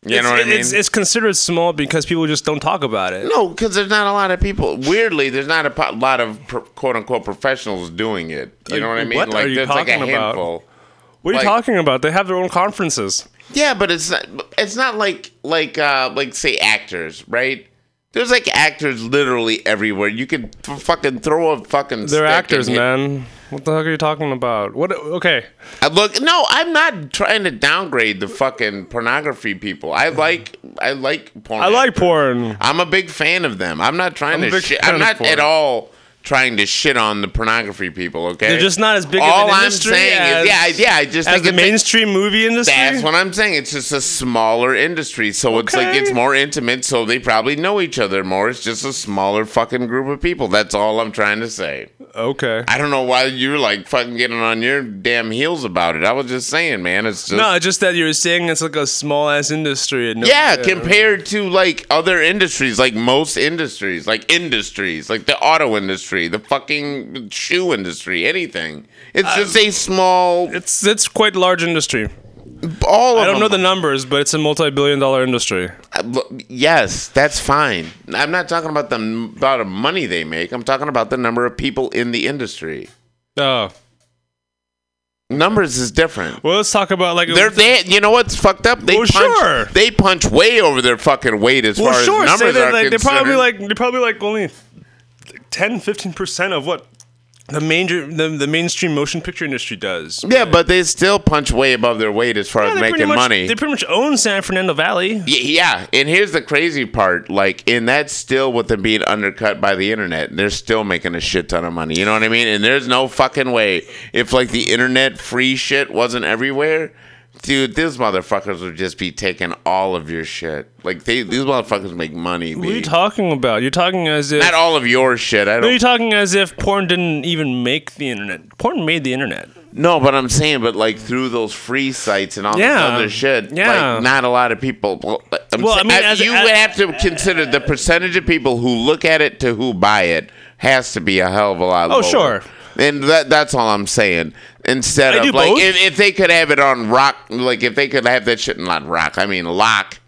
You it's, know what I mean? It's, it's considered small because people just don't talk about it. no, because there's not a lot of people. Weirdly, there's not a po- lot of pro- quote unquote professionals doing it. You Like, know what I mean? what like are you there's like talking about? handful. What are you talking about? They have their own conferences. Yeah, but it's not. It's not like like uh like say actors, right? There's like actors literally everywhere. You could f- fucking throw a fucking. They're actors, man. What the heck are you talking about? What? Okay, Uh, Look, no, I'm not trying to downgrade the fucking pornography people. I like, I like porn. I like porn. I'm a big fan of them. I'm not trying I'm to fan I'm not at all trying to shit on the pornography people. Okay, They're just not as big of All I'm saying as- is, yeah, yeah. I just As think the mainstream movie industry. that's what I'm saying. It's just a smaller industry, so it's like it's more intimate. So they probably know each other more. It's just a smaller fucking group of people. That's all I'm trying to say. okay. I don't know why you're like fucking getting on your damn heels about it. I was just saying, man. It's just No, just that you were saying it's like a small ass industry. No- yeah, compared to like other industries, like most industries, like industries, like the auto industry, the fucking shoe industry, anything. It's just a small. It's it's quite large industry. All of I don't know the numbers, but it's a multi-billion dollar industry. Uh, Yes, that's fine. I'm not talking about the amount of money they make. I'm talking about the number of people in the industry. Oh, Numbers is different. well, let's talk about like They're they, you know what's fucked up? They Well, punch, sure. They punch way over their fucking weight as Well, far sure. as numbers that are like they're probably like they're probably like only 10, 15 percent of what the major the, the mainstream motion picture industry does. Yeah, but they still punch way above their weight as far Yeah, as making much- money. They pretty much own San Fernando Valley. Y- Yeah, and here's the crazy part. Like, and that's still with them being undercut by the internet. They're still making a shit ton of money. You know what I mean? And there's no fucking way. If like the internet free shit wasn't everywhere, dude, these motherfuckers would just be taking all of your shit. Like they, these motherfuckers make money. What are you B. talking about? You're talking as if Not all of your shit. I don't. no, you're don't. talking as if porn didn't even make the internet. Porn made the internet. No, but I'm saying, but like through those free sites and all Yeah. this other shit, Yeah. like not a lot of people. Well, I'm Well, I saying- mean, as- you as- would have to consider the percentage of people who look at it to who buy it has to be a hell of a lot. Oh, lower. sure. And that, that's all I'm saying. Instead I of like, if, if they could have it on rock, like if they could have that shit not rock, I mean lock.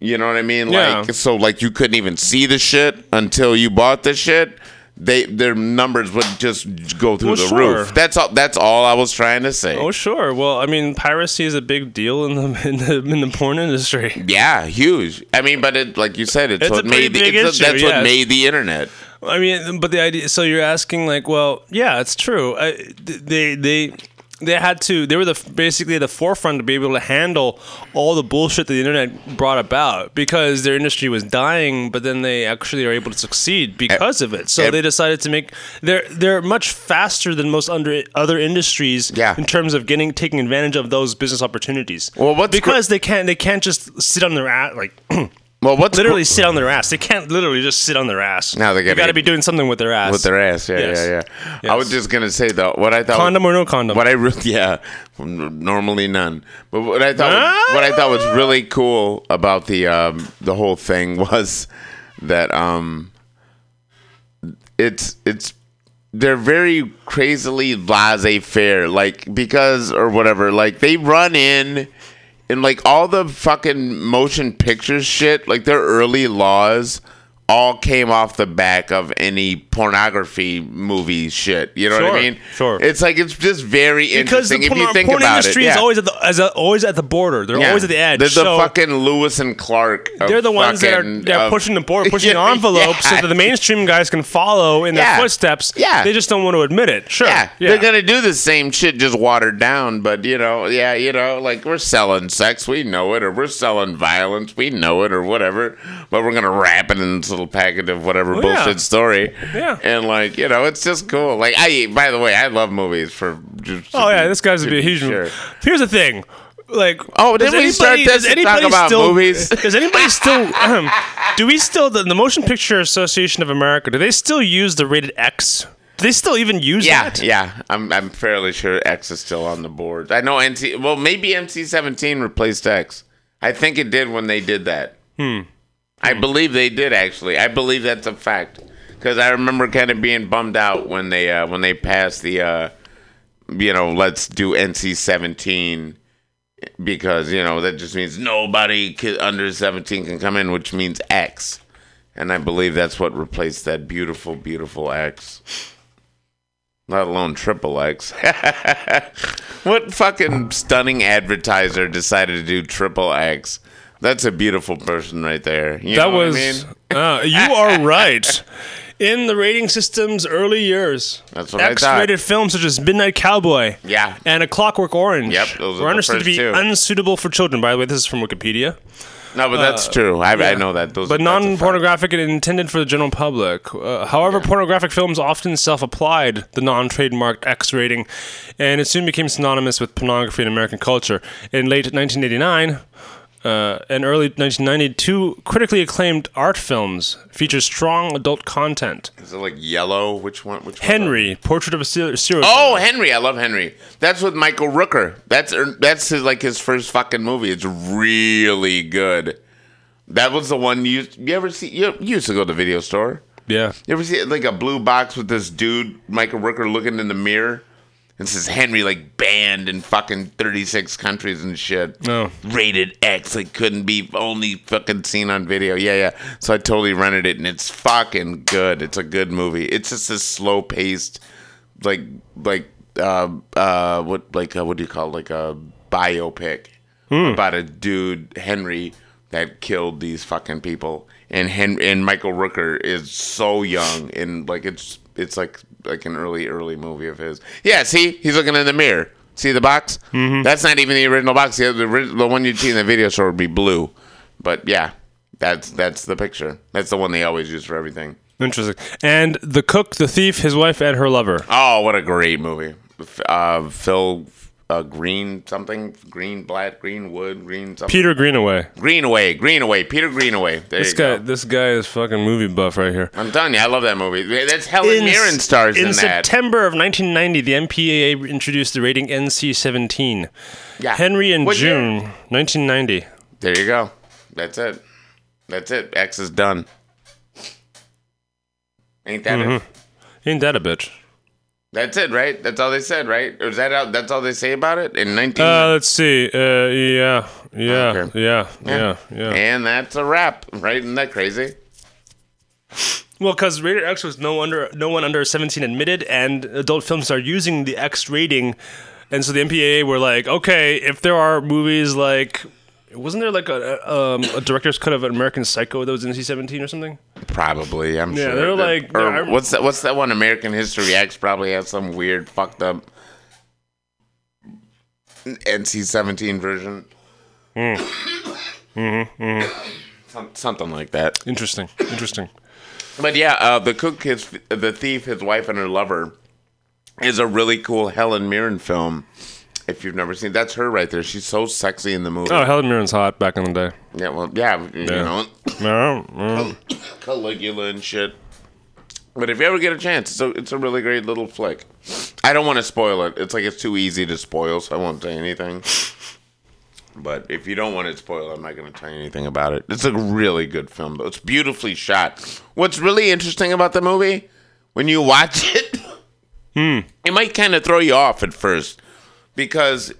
You know what I mean? Yeah. Like so, like you couldn't even see the shit until you bought the shit. They their numbers would just go through Well, the sure. roof. That's all. That's all I was trying to say. Oh sure. Well, I mean, piracy is a big deal in the in the, in the porn industry. Yeah, huge. I mean, but it, like you said, it's, It's what a made the, big it's a- issue, that's what made the internet. I mean, but the idea. So you're asking, like, well, yeah, it's true. I, they they they had to. They were the basically the forefront to be able to handle all the bullshit that the internet brought about because their industry was dying. But then they actually are able to succeed because of it. So they decided to make. They're they're much faster than most under other industries. Yeah. In terms of getting taking advantage of those business opportunities. Well, what's because they can't they can't just sit on their ass like. Well, what's literally sit on their ass. They can't literally just sit on their ass. Now they gotta got to be doing something with their ass. with their ass? Yeah, Yes. yeah, yeah. I was just gonna say though, what I thought condom or no condom. What I really, yeah, normally none. But what I thought, Ah! what I thought was really cool about the um, the whole thing was that um, it's it's they're very crazily laissez-faire, like because or whatever. Like they run in. And like all the fucking motion pictures shit, like their early laws all came off the back of any pornography movie shit. You know what I mean? sure. It's like it's just very because interesting the if you think porn about industry it. is yeah. always at the as a, always at the border. They're Yeah. always at the edge. They're the so fucking Lewis and Clark. they're the ones that are fucking, they're of- pushing the board, pushing Yeah, envelopes, so that the mainstream guys can follow in their Yeah. footsteps. Yeah. they just don't want to admit it. Sure, Yeah, they're gonna do the same shit, just watered down. But you know, yeah, you know, like we're selling sex, we know it, or we're selling violence, we know it, or whatever. But we're gonna wrap it in this little packet of whatever yeah. bullshit story. Yeah. and like you know, it's just cool. Like I, by the way, I love movies for. Just Oh yeah, this guy's to would be a huge. sure. Here's the thing. like Oh, does we start this to talk about still, movies? Does anybody still? um, do we still the, the Motion Picture Association of America? Do they still use the rated X? Do they still even use Yeah, that? yeah. I'm I'm fairly sure X is still on the board. I know NC. Well, maybe NC17 replaced X. I think it did when they did that. Hmm. I believe they did actually. I believe that's a fact because I remember kind of being bummed out when they uh, when they passed the uh, you know let's do NC17 because you know that just means nobody under 17 can come in, which means X. And I believe that's what replaced that beautiful, beautiful X let alone triple X. what fucking stunning advertiser decided to do triple X? That's a beautiful person right there. You that know what was. I mean? uh, you are right. In the rating system's early years, That's what I thought. X-rated films such as Midnight Cowboy, Yeah. and A Clockwork Orange, Yep, those were understood to be two. unsuitable for children. By the way, this is from Wikipedia. No, but that's true. I, I know that. Those, but that's a fact. non-pornographic and intended for the general public. Uh, however, pornographic films often self-applied the non-trademarked X rating, and it soon became synonymous with pornography in American culture. In late 1989 uh, and early 1992, critically acclaimed art films feature strong adult content. Is it like yellow? Which one? Which one? Henry, Portrait of a Serial Serial Oh, Killer. Henry! I love Henry. That's with Michael Rooker. That's er, that's his, like his first fucking movie. It's really good. That was the one you you ever see? You, you used to go to the video store. yeah. You ever see like a blue box with this dude, Michael Rooker, looking in the mirror? And says Henry like banned in fucking 36 countries and shit. No. Rated X, like couldn't be only fucking seen on video. Yeah, yeah. So I totally rented it and it's fucking good. It's a good movie. It's just a slow paced, like, like, uh, uh, what, like, uh, what do you call it? Like a biopic about a dude, Henry, that killed these fucking people. And Henry, and Michael Rooker is so young and like it's it's like like an early early movie of his. Yeah, see, he's looking in the mirror. See the box? Mm-hmm. That's not even the original box. The, the, the one you'd see in the video store would be blue. But yeah, that's that's the picture. That's the one they always use for everything. Interesting. And The Cook, The Thief, His Wife, and Her Lover. Oh, what a great movie! Uh, Phil uh, Green something Green Black Green Wood Green something. Peter Greenaway. Greenaway Greenaway Peter Greenaway. There This you guy, go. this guy is fucking movie buff right here. I'm telling you, I love that movie. That's Helen Mirren stars in, in that. September of 1990, the MPAA introduced the rating NC-17. Yeah. Henry in What year? June 1990. There you go. That's it. That's it. X is done. Ain't that Mm-hmm. it? Ain't that a bitch? That's it, right? That's all they said, right? Or is that out? That's all they say about it in 19? Uh, let's see. Uh, yeah, yeah, Okay. yeah, yeah, yeah. And that's a wrap, right? Isn't that crazy? Well, because rated X was no under no one under 17 admitted, and adult films are using the X rating, and so the MPAA were like, okay, if there are movies like. Wasn't there like a, a, um, a director's cut of American Psycho that was NC-17 or something? Probably, I'm sure Yeah, sure. they're like- or yeah, I- what's that? What's that one? American History X probably has some weird, fucked up NC-17 version. Mm-hmm. Some, something like that. Interesting. Interesting. But yeah, uh, the cook, his, the thief, his wife, and her lover is a really cool Helen Mirren film. If you've never seen, that's her right there. She's so sexy in the movie. Oh, Helen Mirren's hot back in the day. yeah, well, yeah, you know, No, no. Caligula and shit. But if you ever get a chance, it's a, it's a really great little flick. I don't want to spoil it. It's like it's too easy to spoil, so I won't say anything. But if you don't want it spoiled, I'm not going to tell you anything about it. It's a really good film, though. It's beautifully shot. What's really interesting about the movie, when you watch it, hmm. it might kind of throw you off at first because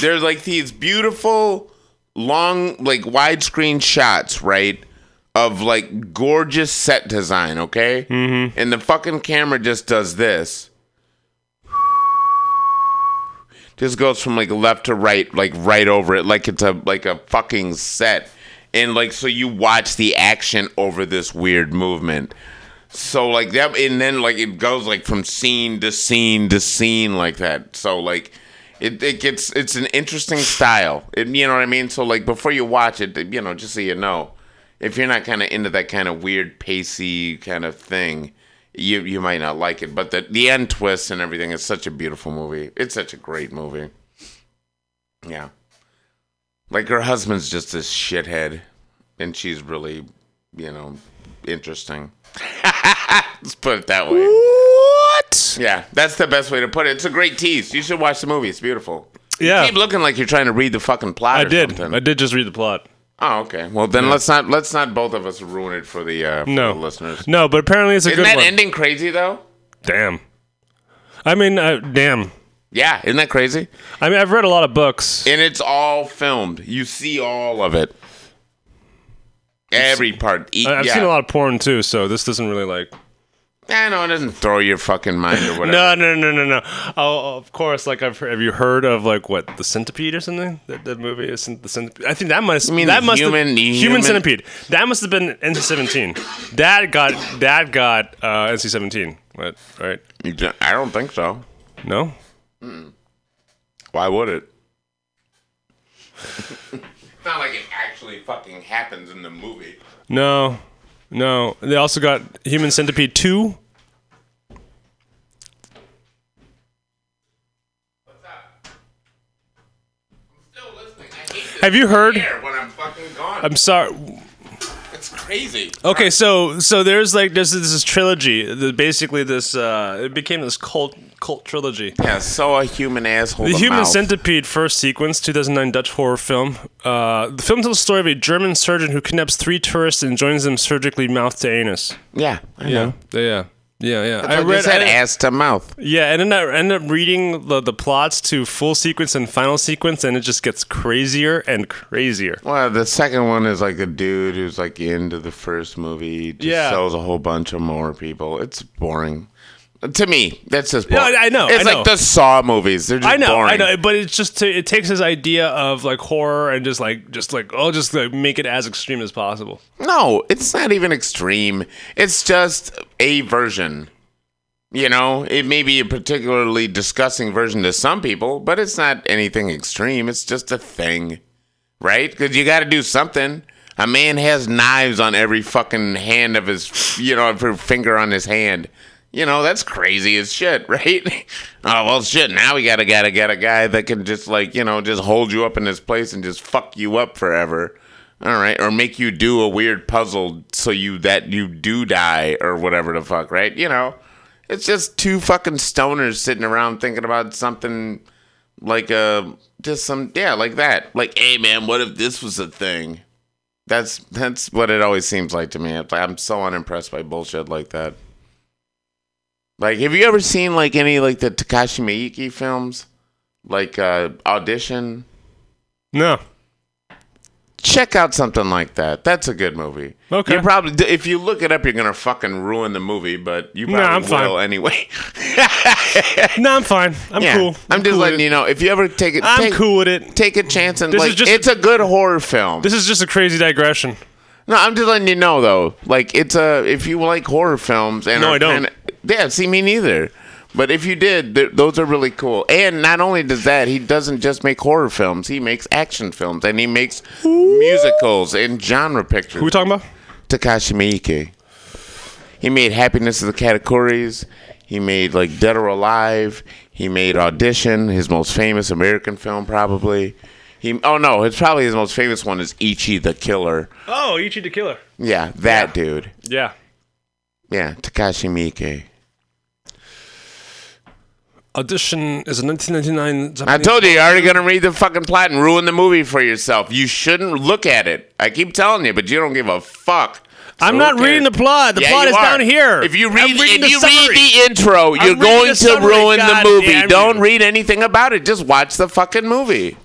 there's like these beautiful, long, like widescreen shots, right? Of like gorgeous set design, okay? Mm-hmm. And the fucking camera just does this. Just goes from like left to right, like right over it, like it's a like a fucking set. And like so you watch the action over this weird movement. So like that and then like it goes like from scene to scene to scene like that. So like it, it gets it's an interesting style. It, you know what I mean? So like before you watch it, you know, just so you know, if you're not kind of into that kind of weird pacey kind of thing, you you might not like it. But the the end twist and everything is such a beautiful movie. It's such a great movie. Yeah. Like her husband's just this shithead, and she's really, you know, interesting. Let's put it that way. What? Yeah, that's the best way to put it. It's a great tease. You should watch the movie. It's beautiful. Yeah, You keep looking like you're trying to read the fucking plot. I or did. Something. I did just read the plot. Oh, okay. Well, then let's not let's not both of us ruin it for the, uh, for No, the listeners. No, but apparently it's a good one. Isn't good that one. ending crazy though? Damn. I mean, uh, damn. Yeah, isn't that crazy? I mean, I've read a lot of books. And it's all filmed. You see all of it. Every part. I've yeah. seen a lot of porn too, so this doesn't really like. I know it doesn't throw your fucking mind or whatever. No, no, no, no, no. Oh, of course. Like, I've heard, have you heard of like what the Centipede or something? That, that movie is the Centipede. I think that must. mean that the must human- have, the human, human- Centipede. That must have been NC-17. That got that got uh, NC-17. What? Right? I don't think so. No. Why would it? it's not like it actually fucking happens in the movie. No. No. They also got Human Centipede two. Have you heard? When I'm fucking gone. I'm sorry. it's crazy. Okay, so so there's like there's this, this trilogy. The, basically, this uh, it became this cult cult trilogy. Yeah, so a human asshole. The Human. Centipede first sequence, 2009 Dutch horror film. Uh, the film tells the story of a German surgeon who kidnaps three tourists and joins them surgically mouth to anus. Yeah, I know. yeah, yeah, yeah. I read said I- ass to mouth. Yeah, and then I ended up reading the, the plots to full sequence and final sequence, and it just gets crazier and crazier. Well, the second one is like a dude who's like into the first movie. Just Yeah. sells a whole bunch of more people. It's boring. To me, that's just boring. I know, It's I like know. the Saw movies. They're just I know, boring. I know, but it's just to, it takes this idea of like horror and just like just like oh, just like make it as extreme as possible. No, it's not even extreme. It's just a version. You know, it may be a particularly disgusting version to some people, but it's not anything extreme. It's just a thing, right? Because you got to do something. A man has knives on every fucking hand of his, you know, every finger on his hand. You know, that's crazy as shit, right? oh, well, shit. Now we gotta, gotta get a guy that can just, like, you know, just hold you up in this place and just fuck you up forever. All right, or make you do a weird puzzle so you that you do die or whatever the fuck, right? You know, it's just two fucking stoners sitting around thinking about something like uh just some yeah, like that. Like, hey man, what if this was a thing? That's that's what it always seems like to me. I'm so unimpressed by bullshit like that. Like, have you ever seen like any like the Takashi Miike films, like uh Audition? No, check out something like that. That's a good movie. Okay. You probably if you look it up, you're gonna fucking ruin the movie, but you No, probably I'm fine. will anyway. no, I'm fine. I'm yeah. cool. I'm, just cool letting you know if you ever take it. I'm take, cool with it. Take a chance and This is like just- it's a good horror film. This is just a crazy digression. no, I'm just letting you know though. Like it's a if you like horror films and No, are I don't. Yeah, see me neither. But if you did, th- those are really cool. And not only does that, he doesn't just make horror films; he makes action films and he makes musicals and genre pictures. Who we talking about? Takashi Miike. He made Happiness of the Katakuris. He made like Dead or Alive. He made Audition, his most famous American film, probably. He oh no, it's probably his most famous one is Ichi the Killer. Oh, Ichi the Killer. Yeah, that dude. Yeah. Yeah, Takashi Miike. Audition is a 1999. I told you, you're already gonna read the fucking plot and ruin the movie for yourself. You shouldn't look at it. I keep telling you, but you don't give a fuck. I'm not reading the plot. The Yeah, plot is are. down here. If you I'm read, if the you summary. read the intro, you're going to summary, ruin the movie. Don't you. read anything about it. Just watch the fucking movie.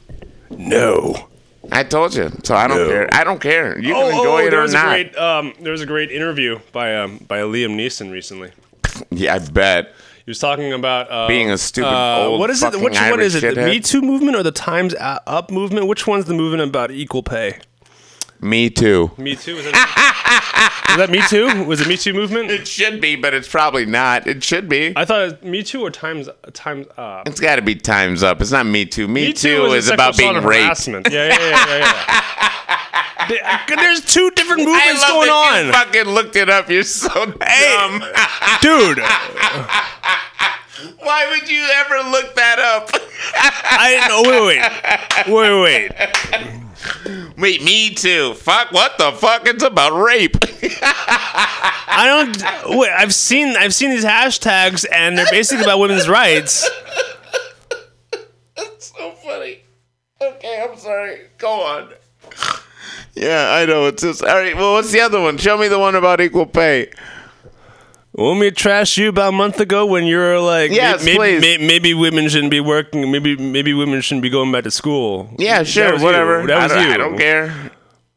No. I told you, so I don't No. care. I don't care. You Oh, can enjoy oh, it or not. a great um, there was a great interview by um, by Liam Neeson recently. yeah, I bet. He was talking about uh, Being a stupid uh, old What is it? Which one Irish is it? The. Me Too movement or the Times Up movement? Which one's the movement about equal pay? Me too. Me Too. Is, that, is that Me Too? Was it Me Too movement? It should be, but it's probably not. It should be. I thought it was Me Too or Times Times Up. It's got to be times up. It's not Me Too. Me, Me Too is about being raped. harassment. Yeah, yeah, yeah, yeah. yeah. There- There's two different movements going on, fucking looked it up. You're so dumb. dude. Why would you ever look that up? I no wait wait wait wait. Wait, me too. Fuck, what the fuck? It's about rape. I don't. Wait, I've seen I've seen these hashtags, and they're basically about women's rights. That's so funny. Okay, I'm sorry. Go on. Yeah, I know. It's just all right. Well, what's the other one? Show me the one about equal pay. Want me to trash you about a month ago when you were like, Yes, maybe, please. Maybe, maybe women shouldn't be working. Maybe maybe women shouldn't be going back to school. Yeah, sure, was you. whatever. That I was don't, you. I don't care.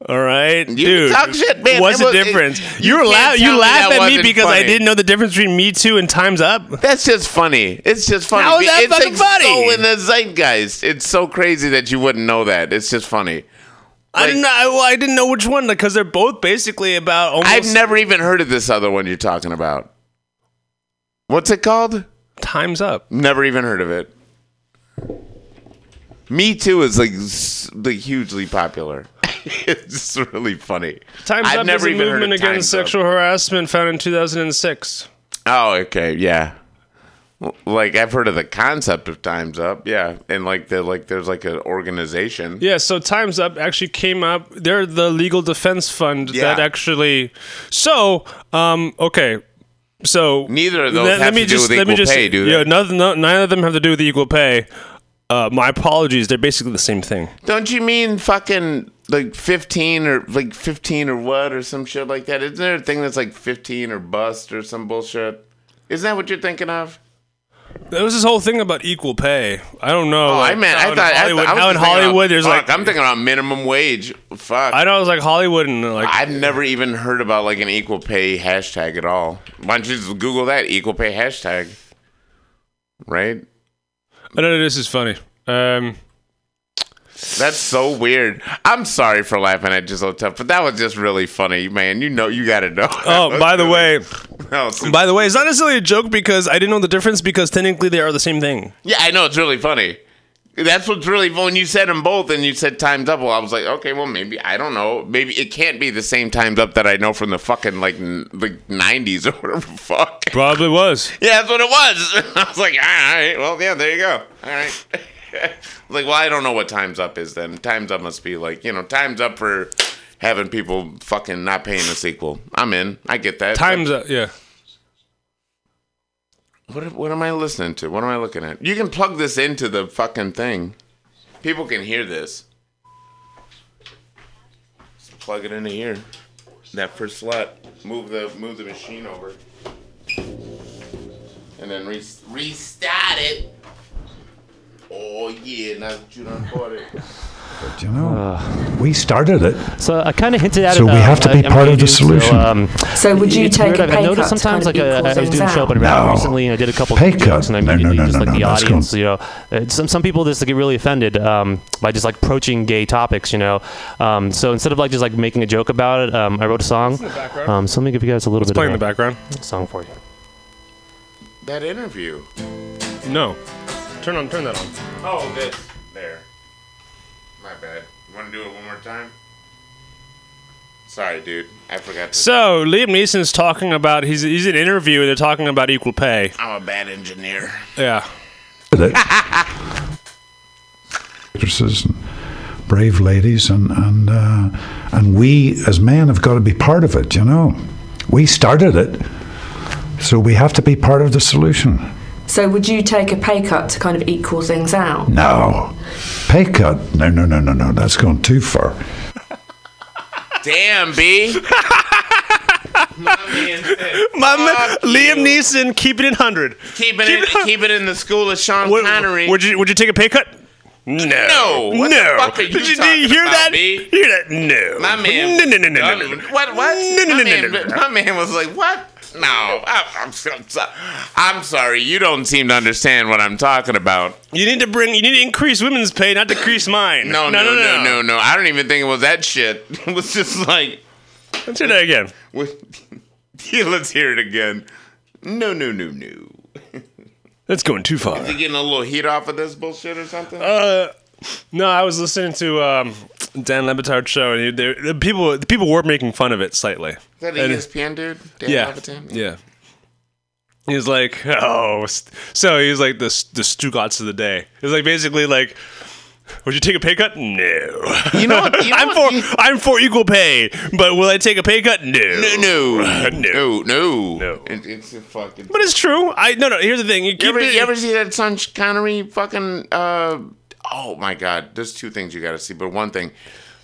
All right, You dude. talk shit, man. What's the difference? it- you you laugh. You laugh at me because I didn't know the difference between Me Too and Times Up. That's just funny. It's just funny. How is that it's fucking like funny? so in the zeitgeist. It's so crazy that you wouldn't know that. It's just funny. I didn't know. I, well, I didn't know which one because they're both basically about almost I've never even heard of this other one you're talking about. What's it called? Times Up. Never even heard of it. Me Too is like like hugely popular. it's really funny. Times I've Up never is a even movement against Time's Up. sexual harassment found in 2006. Oh, okay, yeah. Like I've heard of the concept of Times Up, yeah, and like the like there's like an organization. Yeah, so Times Up actually came up. They're the legal defense fund Yeah. that actually. So, um, okay. So Neither of those have to do with equal pay, do they? Yeah, none, no, neither of them have to do with equal pay. Uh, my apologies. They're basically the same thing. Don't you mean fucking like 15 or like 15 or what or some shit like that? Isn't there a thing that's like 15 or bust or some bullshit? Isn't that what you're thinking of? There was this whole thing about equal pay. I don't know. Oh, like, I meant I thought Hollywood, I, was in Hollywood about- there's fuck, like I'm thinking about minimum wage. Fuck. I know it was like Hollywood and like I've never even heard about like an equal pay hashtag at all. Why don't you just Google that equal pay hashtag? Right? I know. This is funny. Um, That's so weird. I'm sorry for laughing at just so tough, but that was just really funny, man. You know, you got to know. oh, by the way, No, by the way, it's not necessarily a joke because I didn't know the difference because technically they are the same thing. yeah, I know it's really funny. That's what's really when you said them both and you said time double. I was like, okay, well maybe I don't know. Maybe it can't be the same times up that I know from the fucking like n- like 90s or whatever. the Fuck. Probably was. Yeah, that's what it was. I was like, all right, well, yeah, there you go. All right. like, well, I don't know what time's up is then. Time's up must be like, you know, time's up for having people fucking not paying the sequel. I'm in. I get that. Times up. Yeah. What, what am I listening to? What am I looking at? You can plug this into the fucking thing. People can hear this. Just plug it into here. That first slot. Move the move the machine over. And then re- restart it. Oh yeah, now that you done bought it. You know, we started it. So I kind of hinted at So it. we uh, have to be uh, part of the interviews, so, solution. um, So would you take weird. a I've- pay I've cut noticed sometimes, like of uh, equal I was doing a show up in No. recently, and I did a couple Pay of jokes, cut. and I No, no, immediately no, just no, like no, the that's audience, you know, uh, some some people just like, get really offended um, by just like approaching gay topics, you know. Um, so instead of like just like making a joke about it, um, I wrote a song. Um, so let me give you guys a little bit Playing in of the a background. song for you. That interview. No. Turn on. Turn that on. Oh, this. There. My bad. You want to do it one more time? Sorry, dude. I forgot to. So Liam Neeson's talking about he's he's in an interview they're talking about equal pay. I'm a bad engineer. Yeah. Actresses and brave ladies, and and uh, and we as men have got to be part of it. You know, we started it, so we have to be part of the solution. So would you take a pay cut to kind of equal things out? No, pay cut. No, no, no, no, no. That's gone too far. Damn, B. My man said, My man, "Fuck Liam. Neeson, keep it in hundred. Keep it, Keep in, it- keep it in the school of Sean Would, Connery. would you would you take a pay cut? No. No. What the no. fuck are you did you, did talking you hear about, that? B? Hear that? No. my man. No, no, no, no, no. What? What? No, no, my, no, man, no, no, no. my man was like, "What? No, I'm, so- so- I'm sorry. You don't seem to understand what I'm talking about. You need to bring. You need to increase women's pay, not decrease mine. No, no, no, no, no, no. I don't even think it was that shit. It was just like, Let's hear that again. yeah, let's hear it again. No, no, no, no. That's going too far. Is he getting a little heat off of this bullshit or something? Uh, no, I was listening to um, Dan Le Batard's show, and he, there- the people the people were making fun of it slightly. Is that an ESPN dude? Dan yeah, Levitan? yeah. He's like, oh, so he's like the the Stugotz of the day. It's like basically like, Would you take a pay cut? No. You know what- you know I'm for you- I'm for equal pay, but will I take a pay cut? No. No, no, no. no, no. It, it's a fucking. But it's true. I no no. Here's the thing. You You ever, it. you ever see that Sean Connery fucking? Uh, oh my God! There's two things you got to see, but one thing.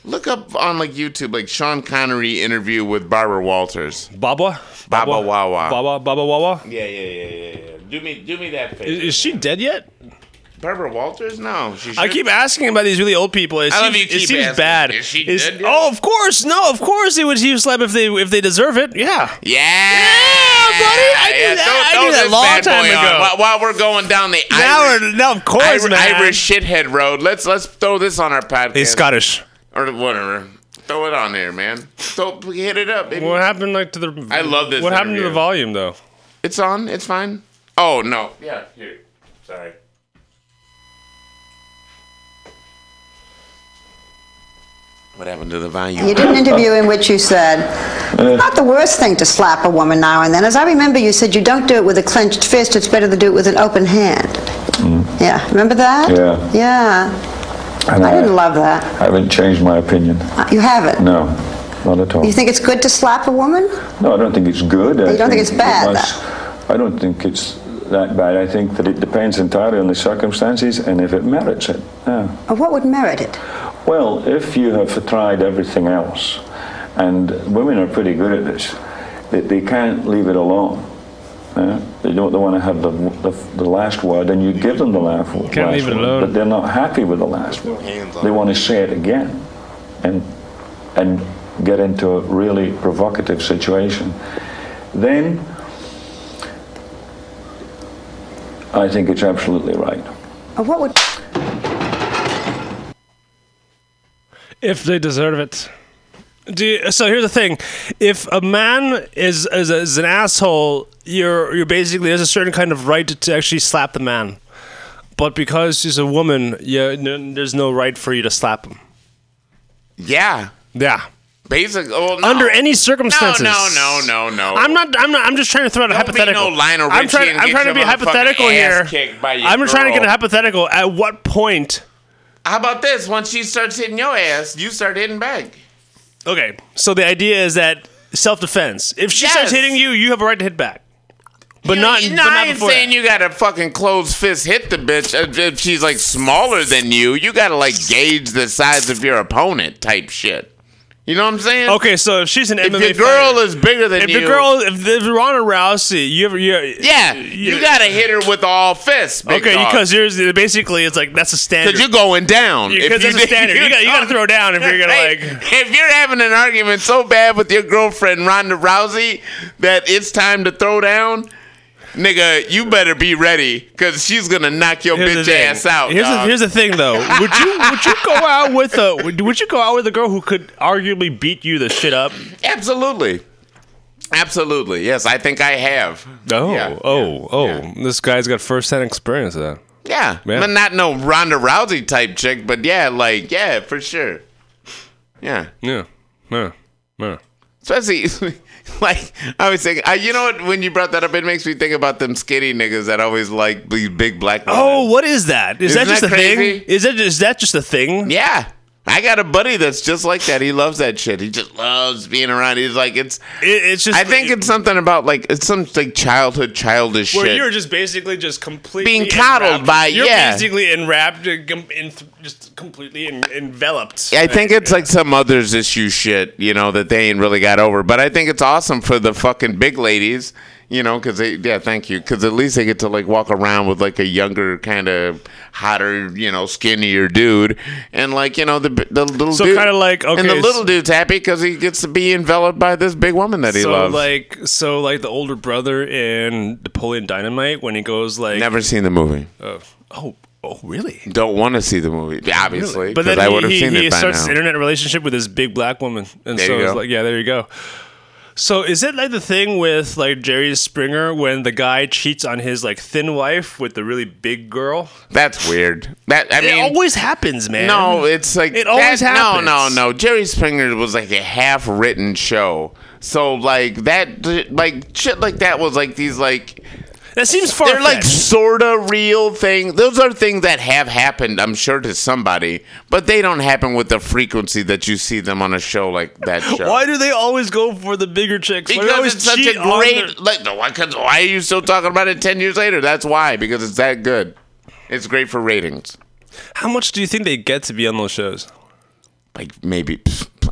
Look up on like YouTube, like Sean Connery interview with Barbara Walters. Baba. Baba Wawa. Baba Baba Wawa. Yeah, yeah, yeah, yeah, yeah. Do me, do me that favor. Is, is she dead yet? Barbara Walters? No, she. I should- keep asking about these really old people. It I seems, love you it keep seems asking. bad. Is she Is- dead yet? Oh, of course. No, of course they would he slap if they if they deserve it. Yeah. Yeah, Yeah, buddy, I knew that. Throw- I knew that this long bad time boy on ago. While, while we're going down the Now Irish, now of course, Irish, man. Irish shithead road. Let's let's throw this on our podcast. He's Scottish. or whatever. Throw it on there, man. Throw, hit it up. baby. What happened like to the? I love this What happened to interview. the volume though? It's on. It's fine. Oh no. Yeah. Here. Sorry. What happened to the volume? You did an interview in which you said, it's not the worst thing to slap a woman now and then. As I remember, you said you don't do it with a clenched fist, it's better to do it with an open hand. Yeah, remember that? Yeah. Yeah. And I didn't love that. I haven't changed my opinion. Uh, You haven't? No, not at all. You think it's good to slap a woman? No, I don't think it's good. I You don't think it's it bad, must- I don't think it's that bad. I think that it depends entirely on the circumstances and if it merits it. Yeah. Or what would merit it? Well, if you have tried everything else, and women are pretty good at this, they, they can't leave it alone. Yeah? They don't they want to have the, the, the last word, and you give them the last, last Can't leave it word, alone. but they're not happy with the last word. They want to say it again, and and get into a really provocative situation. Then I think it's absolutely right. Uh, what would... If they deserve it. Do you, so here's the thing: if a man is, is is an asshole, you're you're basically there's a certain kind of right to actually slap the man, but because she's a woman, yeah, n- there's no right for you to slap him. Yeah. Yeah. Basically, oh, no. Under any circumstances. No, no, no, no, no. I'm not. I'm not. I'm just trying to throw out a Don't be hypothetical. no Lionel I'm trying. I'm trying to be hypothetical here. kicked by your I'm just trying to get a hypothetical. At what point? How about this? Once she starts hitting your ass, you start hitting back. Okay, so the idea is that self-defense. If she starts hitting you, you have a right to hit back. But not. No, but not I ain't before saying that. you gotta fucking close fist hit the bitch if, if she's like smaller than you. You gotta like gauge the size of your opponent type shit. You know what I'm saying? Okay, so if she's an If MMA your girl fighter- is bigger than you. if you, the girl, if, if Ronda Rousey, you ever, you, yeah, you gotta hit her with all fists. Okay, dog. because here's basically it's like that's a standard. Because you're going down. Because that's a standard. You got you got to throw down if you're gonna Hey, like. if you're having an argument so bad with your girlfriend Ronda Rousey that it's time to throw down, nigga, you better be ready because she's gonna knock your Here's bitch ass out. Here's the, here's the thing, though. Would you would you go out with a would, would you go out with a girl who could arguably beat you the shit up? Absolutely. Absolutely. Yes, I think I have. Oh, Yeah, oh, oh! This guy's got first-hand experience of that. Yeah. Yeah. But not no Ronda Rousey type chick, but yeah, like, yeah, for sure. Yeah. Yeah, yeah, yeah. Especially, like, I was thinking, uh, you know what? When you brought that up, it makes me think about them skinny niggas that always like these big black women. Oh, what is that? Is Isn't that just that a crazy? thing? Is that is that just a thing? Yeah. I got a buddy that's just like that. He loves that shit. He just loves being around. He's like, it's. It, it's just. I think it's something about like it's some like childhood childish where shit. you're just basically just completely Being coddled enwrapped. by- You're yeah. basically enwrapped, in, just completely en- enveloped. I think it's like some others issue shit, you know, that they ain't really got over. But I think it's awesome for the fucking big ladies, you know, because they, yeah, thank you, because at least they get to like walk around with like a younger, kind of hotter, you know, skinnier dude, and like you know the the little So dude, kinda like, okay, and the little dude's happy because he gets to be enveloped by this big woman that he so loves. like so like the older brother in Napoleon Dynamite when he goes like Never seen the movie. oh oh oh really Don't want to see the movie, obviously, but then I he, would have he, seen he it by starts now. internet relationship with this big black woman and There so it's like yeah there you go so is it like the thing with like Jerry Springer when the guy cheats on his like thin wife with the really big girl That's weird. That I mean, it always happens man No, it's like It always that- happens. No, no, no. Jerry Springer was like a half-written show, so like that, like shit like that was like these like That seems far. They're like sort of real thing. Those are things that have happened, I'm sure, to somebody, but they don't happen with the frequency that you see them on a show like that show. Why do they always go for the bigger chicks? Why Because it's such a great. their- Like, why, 'cause why are you still talking about it ten years later? That's why. Because it's that good. It's great for ratings. How much do you think they get to be on those shows? Like maybe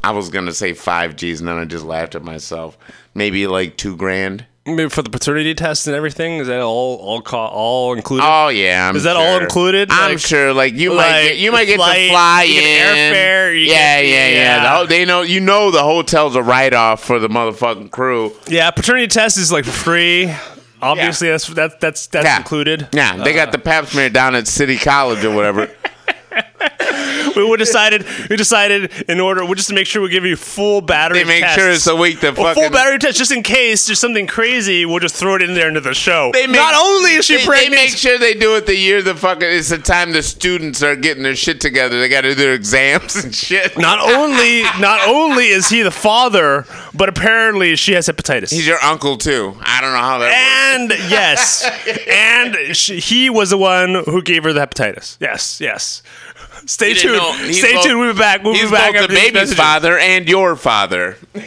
I was gonna say five G's, and then I just laughed at myself. Maybe like two grand. Maybe for the paternity test and everything. Is that all all co- all included? Oh yeah, I'm Is that all included? I'm Like- sure. Like you might get, you might get flight, to fly you in. airfare, you yeah, get- yeah, yeah, yeah. The they know you know the hotel's a write off for the motherfucking crew. Yeah, paternity test is like free. Obviously, that's that's that's that's Yeah. included. Yeah, they got the uh, pap smear down at City College or whatever. we decided we decided in order we just to make sure we give you full battery. They make tests. sure it's a week to A full fucking- battery test just in case there's something crazy. We'll just throw it in there into the show. They make- Not only is she they, pregnant, They make sure they do it the year the fucking. It's the time the students are getting their shit together. They got to do their exams and shit. not only not only is he the father, but apparently she has hepatitis. He's your uncle too. I don't know how that. and yes, and she, he was the one who gave her the hepatitis. Yes, yes. Stay tuned. know- Stay both- tuned. We'll be back. We'll He's be back both the baby's messages. father and your father.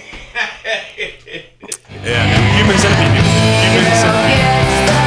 Yeah, human centipede. Human centipede.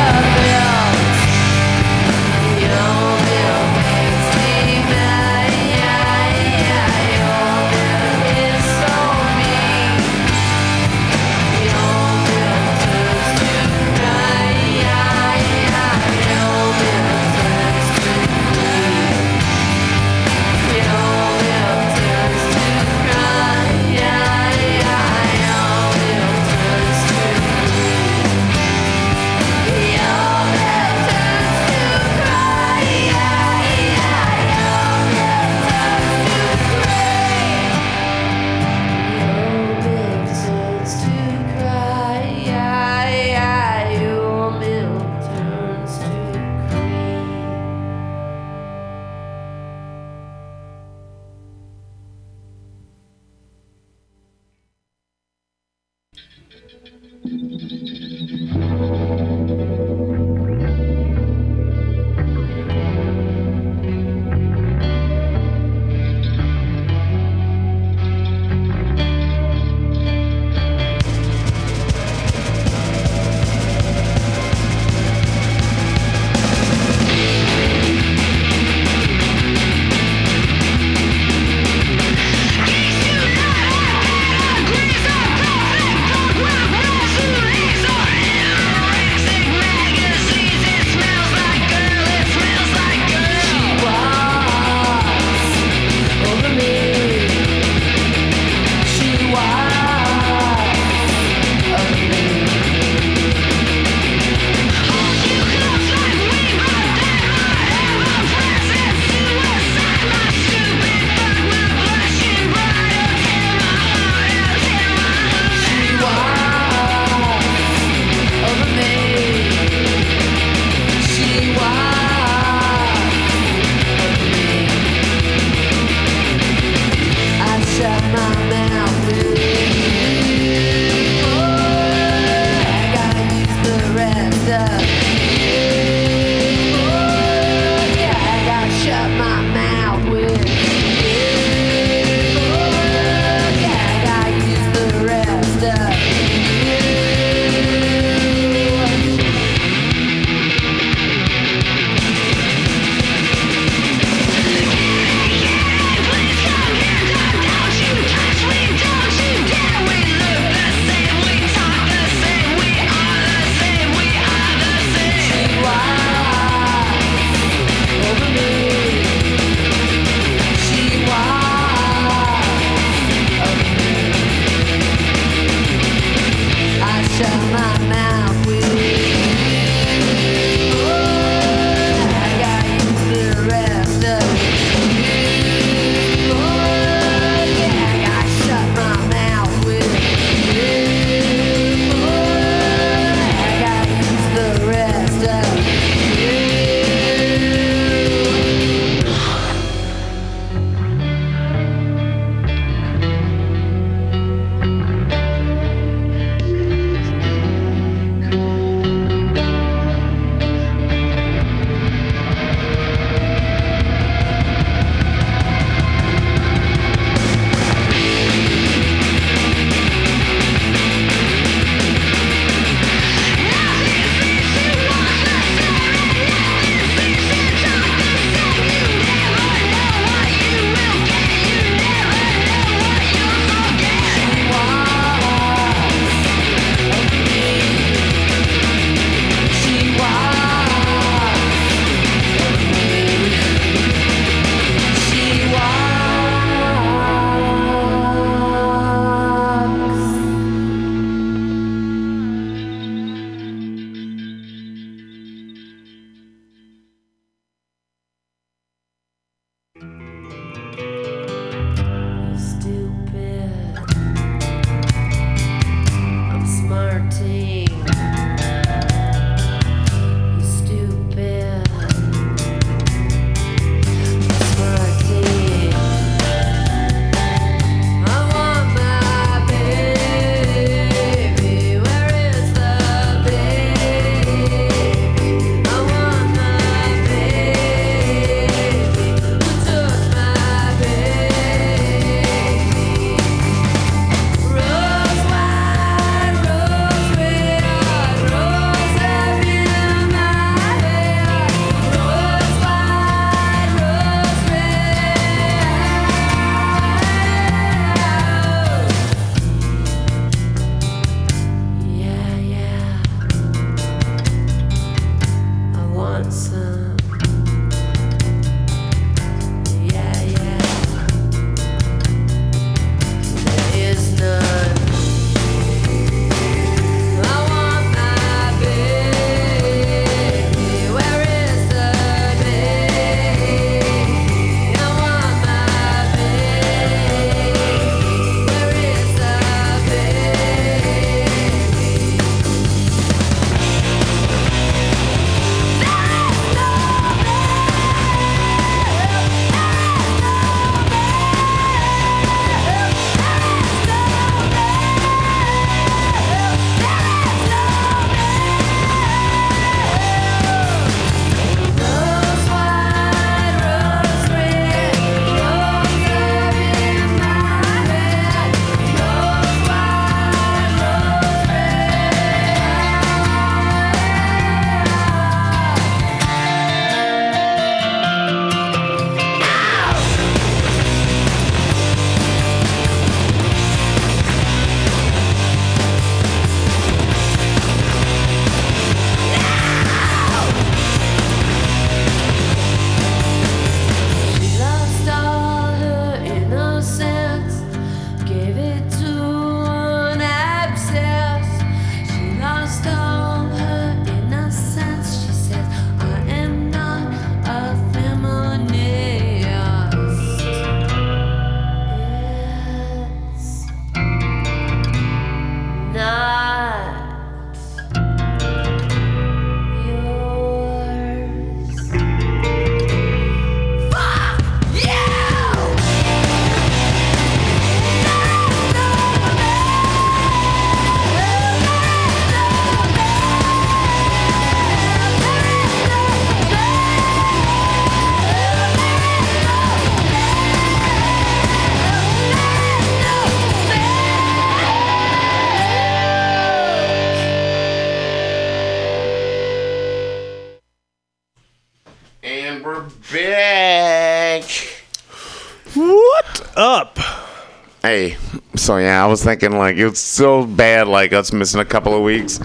Was thinking like it's so bad, like us missing a couple of weeks.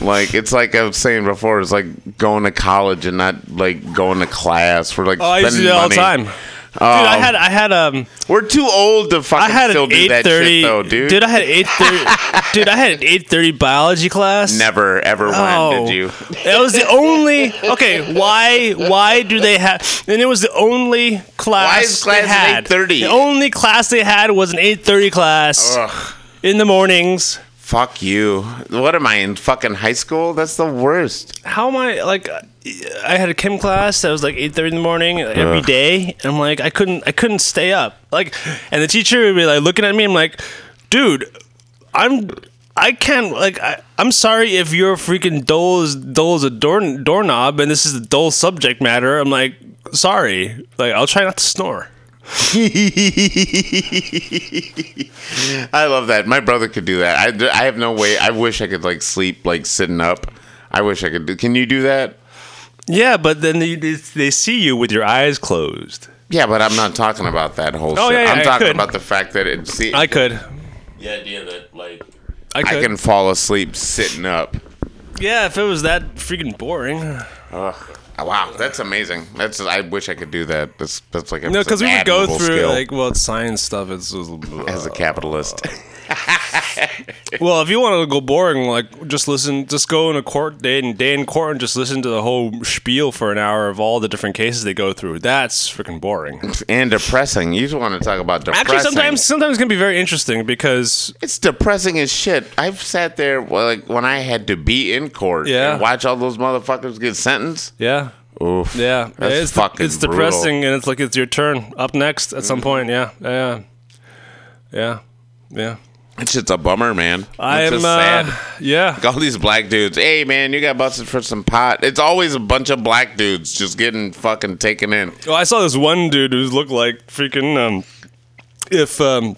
Like it's like I was saying before, it's like going to college and not like going to class. We're like Oh, I used to do that all the time. Dude, I Um, had I had um We're too old to fucking I had still an do that shit though, dude. I had an eight thirty dude, I had an eight thirty biology class. Never ever Oh. went, did you? It was the only okay. Why? Why do they have? And it was the only class. Why is class they at had. 8:30? The only class they had was an eight thirty class Ugh. in the mornings. Fuck you. What am I in fucking high school? That's the worst. How am I like? I had a chem class that was like eight thirty in the morning every Ugh. day, and I'm like, I couldn't, I couldn't stay up. Like, and the teacher would be like looking at me. I'm like, dude, I'm. I can't like I, I'm sorry if you're freaking dull is dull as a door, doorknob and this is a dull subject matter. I'm like sorry. Like I'll try not to snore. I love that. My brother could do that. I, I have no way. I wish I could like sleep like sitting up. I wish I could do. Can you do that? Yeah, but then they, they, they see you with your eyes closed. Yeah, but I'm not talking about that whole Oh, shit. yeah, yeah, I'm I talking could. about the fact that it. See, I could. the idea that like I I, can fall asleep sitting up. Yeah, if it was that freaking boring. Ugh. Oh, wow, that's amazing. That's I wish I could do that. That's that's like a, No, because we would go through skill like well, it's science stuff. It's just, as a uh, capitalist. well, if you want to go boring, like just listen, just go in a court day and day in court and just listen to the whole spiel for an hour of all the different cases they go through. That's freaking boring. and depressing. You just want to talk about depressing. Actually, sometimes sometimes it can be very interesting because It's depressing as shit. I've sat there like when I had to be in court Yeah. and watch all those motherfuckers get sentenced. yeah, Oof. yeah, it's fucking it's brutal. depressing and it's like it's your turn up next at some mm-hmm. point. Yeah, yeah, yeah, yeah. It's just a bummer, man. I'm just uh, yeah. Like, all these black dudes. Hey, man, you got busted for some pot. It's always a bunch of black dudes just getting fucking taken in. Well, I saw this one dude who looked like freaking um, if um,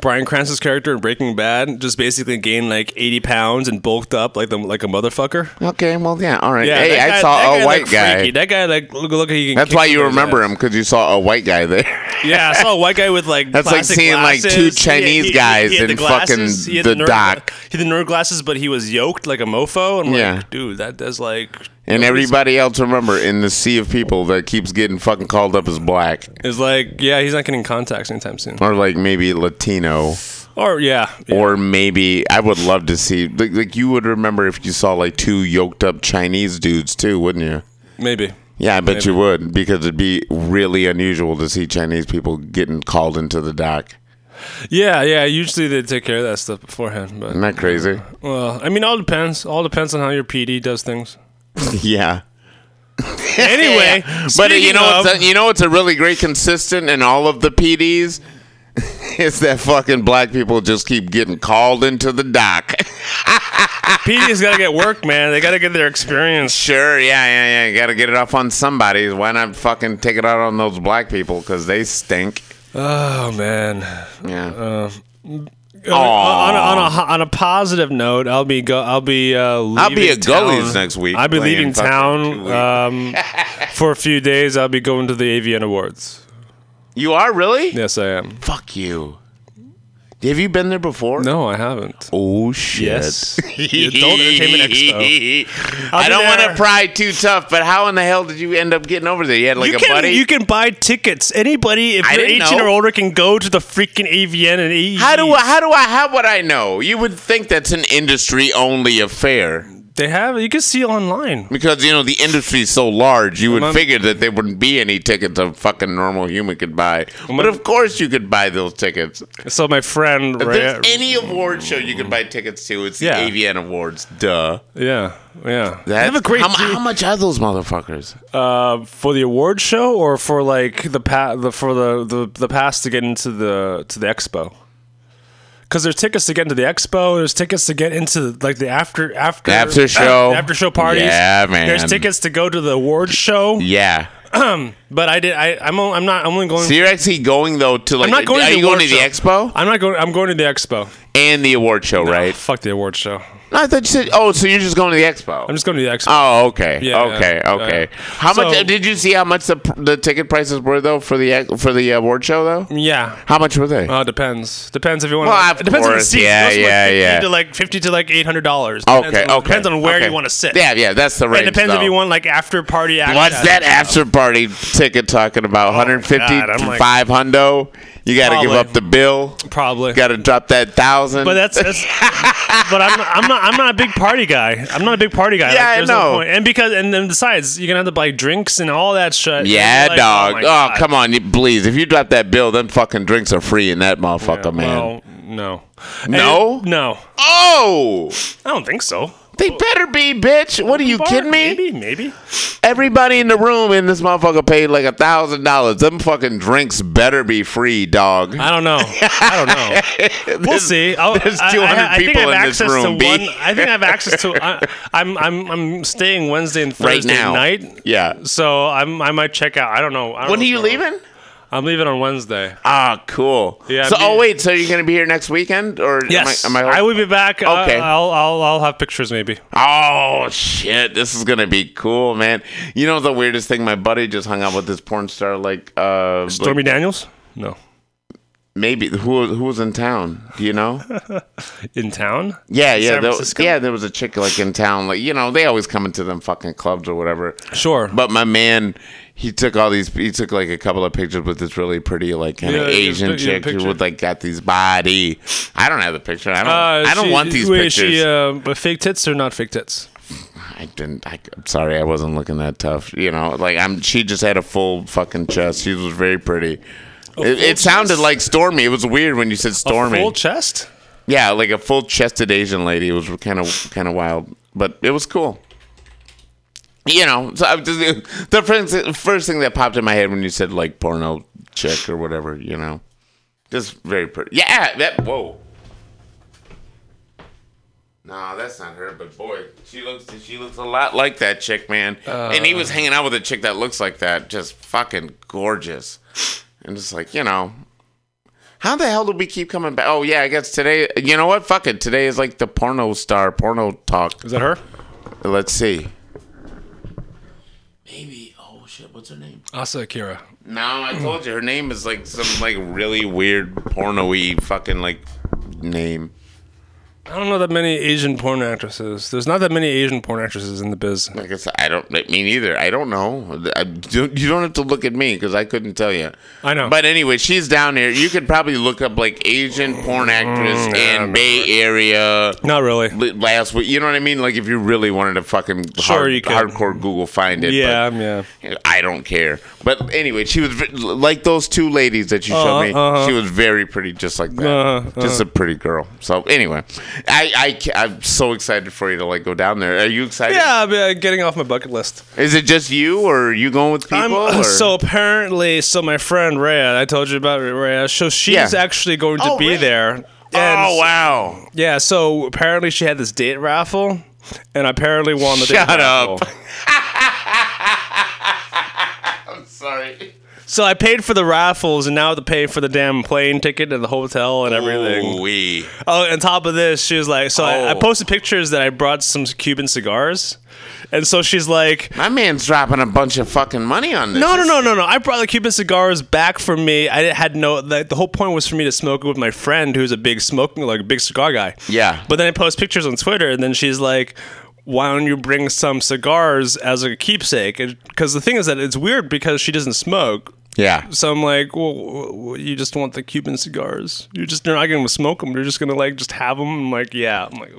Bryan Cranston's character in Breaking Bad just basically gained like eighty pounds and bulked up like the like a motherfucker. Okay, well, yeah, all right. Yeah, hey, guy- I saw a white guy. freaky. That guy like look look he. That's why you remember ass. him because you saw a white guy there. Yeah, I saw a white guy with like That's like seeing, like, two Chinese he- he- guys he in the glasses. fucking He had the nerd, dock. He had the nerd glasses, but he was yoked like a mofo. I'm Yeah. like, dude, that does like And everybody else, remember, in the sea of people that keeps getting fucking called up as black, Is like, yeah, he's not getting contacts anytime soon. or like maybe Latino, Or yeah, yeah. or maybe I would love to see like, like you would remember if you saw like two yoked up Chinese dudes too, wouldn't you? maybe. Yeah, I bet you would because it'd be really unusual to see Chinese people getting called into the dock. Yeah, yeah. Usually they take care of that stuff beforehand, but Isn't that crazy? well, I mean, all depends. All depends on how your PD does things. yeah. Anyway, but you know, of- what's a, you know, what's a really great consistent in all of the PDs. It's that fucking black people just keep getting called into the dock. PD's got to get work, man. They got to get their experience. Sure, yeah, yeah, yeah. You got to get it off on somebody. Why not fucking take it out on those black people? Because they stink. Oh man. Yeah. Uh, on, on, a, on, a, on a positive note, I'll be go. I'll be. Uh, leaving I'll be at town. Gully's next week I'll be leaving town um, for a few days. I'll be going to the AVN Awards. You are really? Yes, I am. Fuck you. Have you been there before? No, I haven't. Oh shit. Yes. The Adult Entertainment Expo. I'll I be don't want to pry too tough, but how in the hell did you end up getting over there? You had like you a can buddy. you can buy tickets. Anybody, if I you're 18 know. or older, can go to the freaking AVN and E AE. how do I, how do I how would I know? You would think that's an industry only affair they have? You can see online. because you know the industry is so large. You would my- figure that there wouldn't be any tickets a fucking normal human could buy. my- But of course you could buy those tickets. So my friend, If Ray, there's any award show you can buy tickets to, it's the Yeah. AVN Awards. Duh. yeah, yeah. They have a great how, mu- how much are those motherfuckers? uh, for the award show or for like the pa- the for the, the the pass to get into the to the expo. Because there's tickets to get into the expo. There's tickets to get into like the after after After show. after show parties. Yeah, man. There's tickets to go to the award show. Yeah. But I did. I I'm I'm not. I'm only going. So you're actually going though to like? I'm not going Are to the you going to the show. expo I'm not going. I'm going to the expo. and the award show, right? Fuck the award show. No, I thought you said. Oh, so you're just going to the expo? I'm just going to the expo. Oh, okay, Yeah, okay, yeah, okay. yeah. How much did you see? How much the the ticket prices were though for the ex- for the award show though? yeah. How much were they? Uh, depends. Depends if you want. Well, to, of it depends on the course. seat. Yeah, from, like, yeah, 50 yeah. To like fifty to like eight hundred dollars. okay, okay. Depends on where okay. you want to sit. Yeah, yeah, that's the range. It depends if though. you want like after party. access. What's that after party ticket talking about? 150 God, I'm like- five hundo. You got to give Probably. up the bill. Probably. Got to drop that thousand. But that's, that's but I'm I'm not I'm not a big party guy. I'm not a big party guy. Yeah, I there's know. No point. And because and then besides, you're gonna have to buy drinks and all that shit. Yeah, like, oh dog. my Oh, God. come on, you, please. If you drop that bill, then fucking drinks are free in that motherfucker, man. Well, no. No? And- no. oh, I don't think so. They better be, bitch. What are you kidding me? Maybe, maybe. Everybody in the room in this motherfucker paid like a thousand dollars. Them fucking drinks better be free, dog. I don't know. I don't know. We'll see. I'll, there's 200 I, people I have in this access room, B. one. I think I have access to. I, I'm I'm I'm staying Wednesday and Right Thursday now. night. Yeah. So I'm I might check out. I don't know. I don't When know are you leaving? I'm leaving on Wednesday. Ah, cool. Yeah, So, me- oh wait, so you're gonna be here next weekend, or Yes, Am I, am I, I will be back. Uh, Okay. I'll I'll I'll have pictures maybe. Oh shit, this is gonna be cool, man. You know the weirdest thing? My buddy just hung out with this porn star, like uh, Stormy like, Daniels? No. maybe who who was in town? Do you know? In town? Yeah, yeah, there, yeah. There was a chick like in town, like you know, they always come into them fucking clubs or whatever. Sure. But my man, he took all these. He took like a couple of pictures with this really pretty, like kind Yeah, of Asian pic- yeah, chick who would like got these body. I don't have the picture. I don't. Uh, I don't she- want these wait, pictures. She uh, but fake tits or not fake tits? I didn't. I, am sorry, I wasn't looking that tough. You know, like I'm. She just had a full fucking chest. She was very pretty. It, it sounded like Stormy. It was weird when you said Stormy. A full chest? yeah, like a full chested Asian lady. It was kind of kind of wild, but it was cool. You know, so just, the first, first thing that popped in my head when you said like porno chick or whatever, you know, just very pretty. Yeah, that whoa. No, that's not her. But boy, she looks she looks a lot like that chick, man. and he was uh. hanging out with a chick that looks like that, just fucking gorgeous. And just like you know, how the hell do we keep coming back? Oh yeah, I guess today. You know what? Fuck it. Today is like the porno star porno talk. Is that her? Let's see. Maybe. Shit. What's her name? Asa Akira. No, I told you her name is like some like really weird porno-y fucking like name. I don't know that many Asian porn actresses. There's not that many Asian porn actresses in the biz. Like I said, I don't. Me neither. I don't know. I, don't- you don't have to look at me because I couldn't tell you. I know. But anyway, she's down here. You could probably look up like Asian porn actress Mm, yeah, in Bay Area. Not really. Last week, you know what I mean? Like if you really wanted to fucking Sure, hard, you could. hardcore Google find it. Yeah, yeah. I don't care. But anyway, she was like those two ladies that you showed Uh-huh, me. uh-huh. She was very pretty, just like that. Uh-huh, Just uh-huh. a pretty girl. So anyway, I, I ca- I'm so excited for you to like go down there. Are you excited? Yeah, I'm uh, getting off my bucket list. Is it just you, or are you going with people? I'm, or? so apparently, so my friend Reya, I told you about Reya. So she's Yeah. actually going to Oh, be really? there. oh wow! Yeah. So apparently, she had this date raffle, and I apparently won the Shut date up. raffle. I'm sorry. So I paid for the raffles, and now I have to pay for the damn plane ticket and the hotel and everything. We. Oh, on top of this, she was like, so I, I Oh. posted pictures that I brought some Cuban cigars, and so she's like, My man's dropping a bunch of fucking money on this. no, no, no, no, no. I brought the Cuban cigars back for me. I had no. Like, the whole point was for me to smoke it with my friend, who's a big smoking, like a big cigar guy. Yeah. But then I post pictures on Twitter, and then she's like, "Why don't you bring some cigars as a keepsake?" Because the thing is that it's weird because she doesn't smoke. Yeah. So I'm like, well, w- w- you just want the Cuban cigars? You're just you're not gonna smoke them. You're just gonna like just have them. I'm like, yeah. I'm like,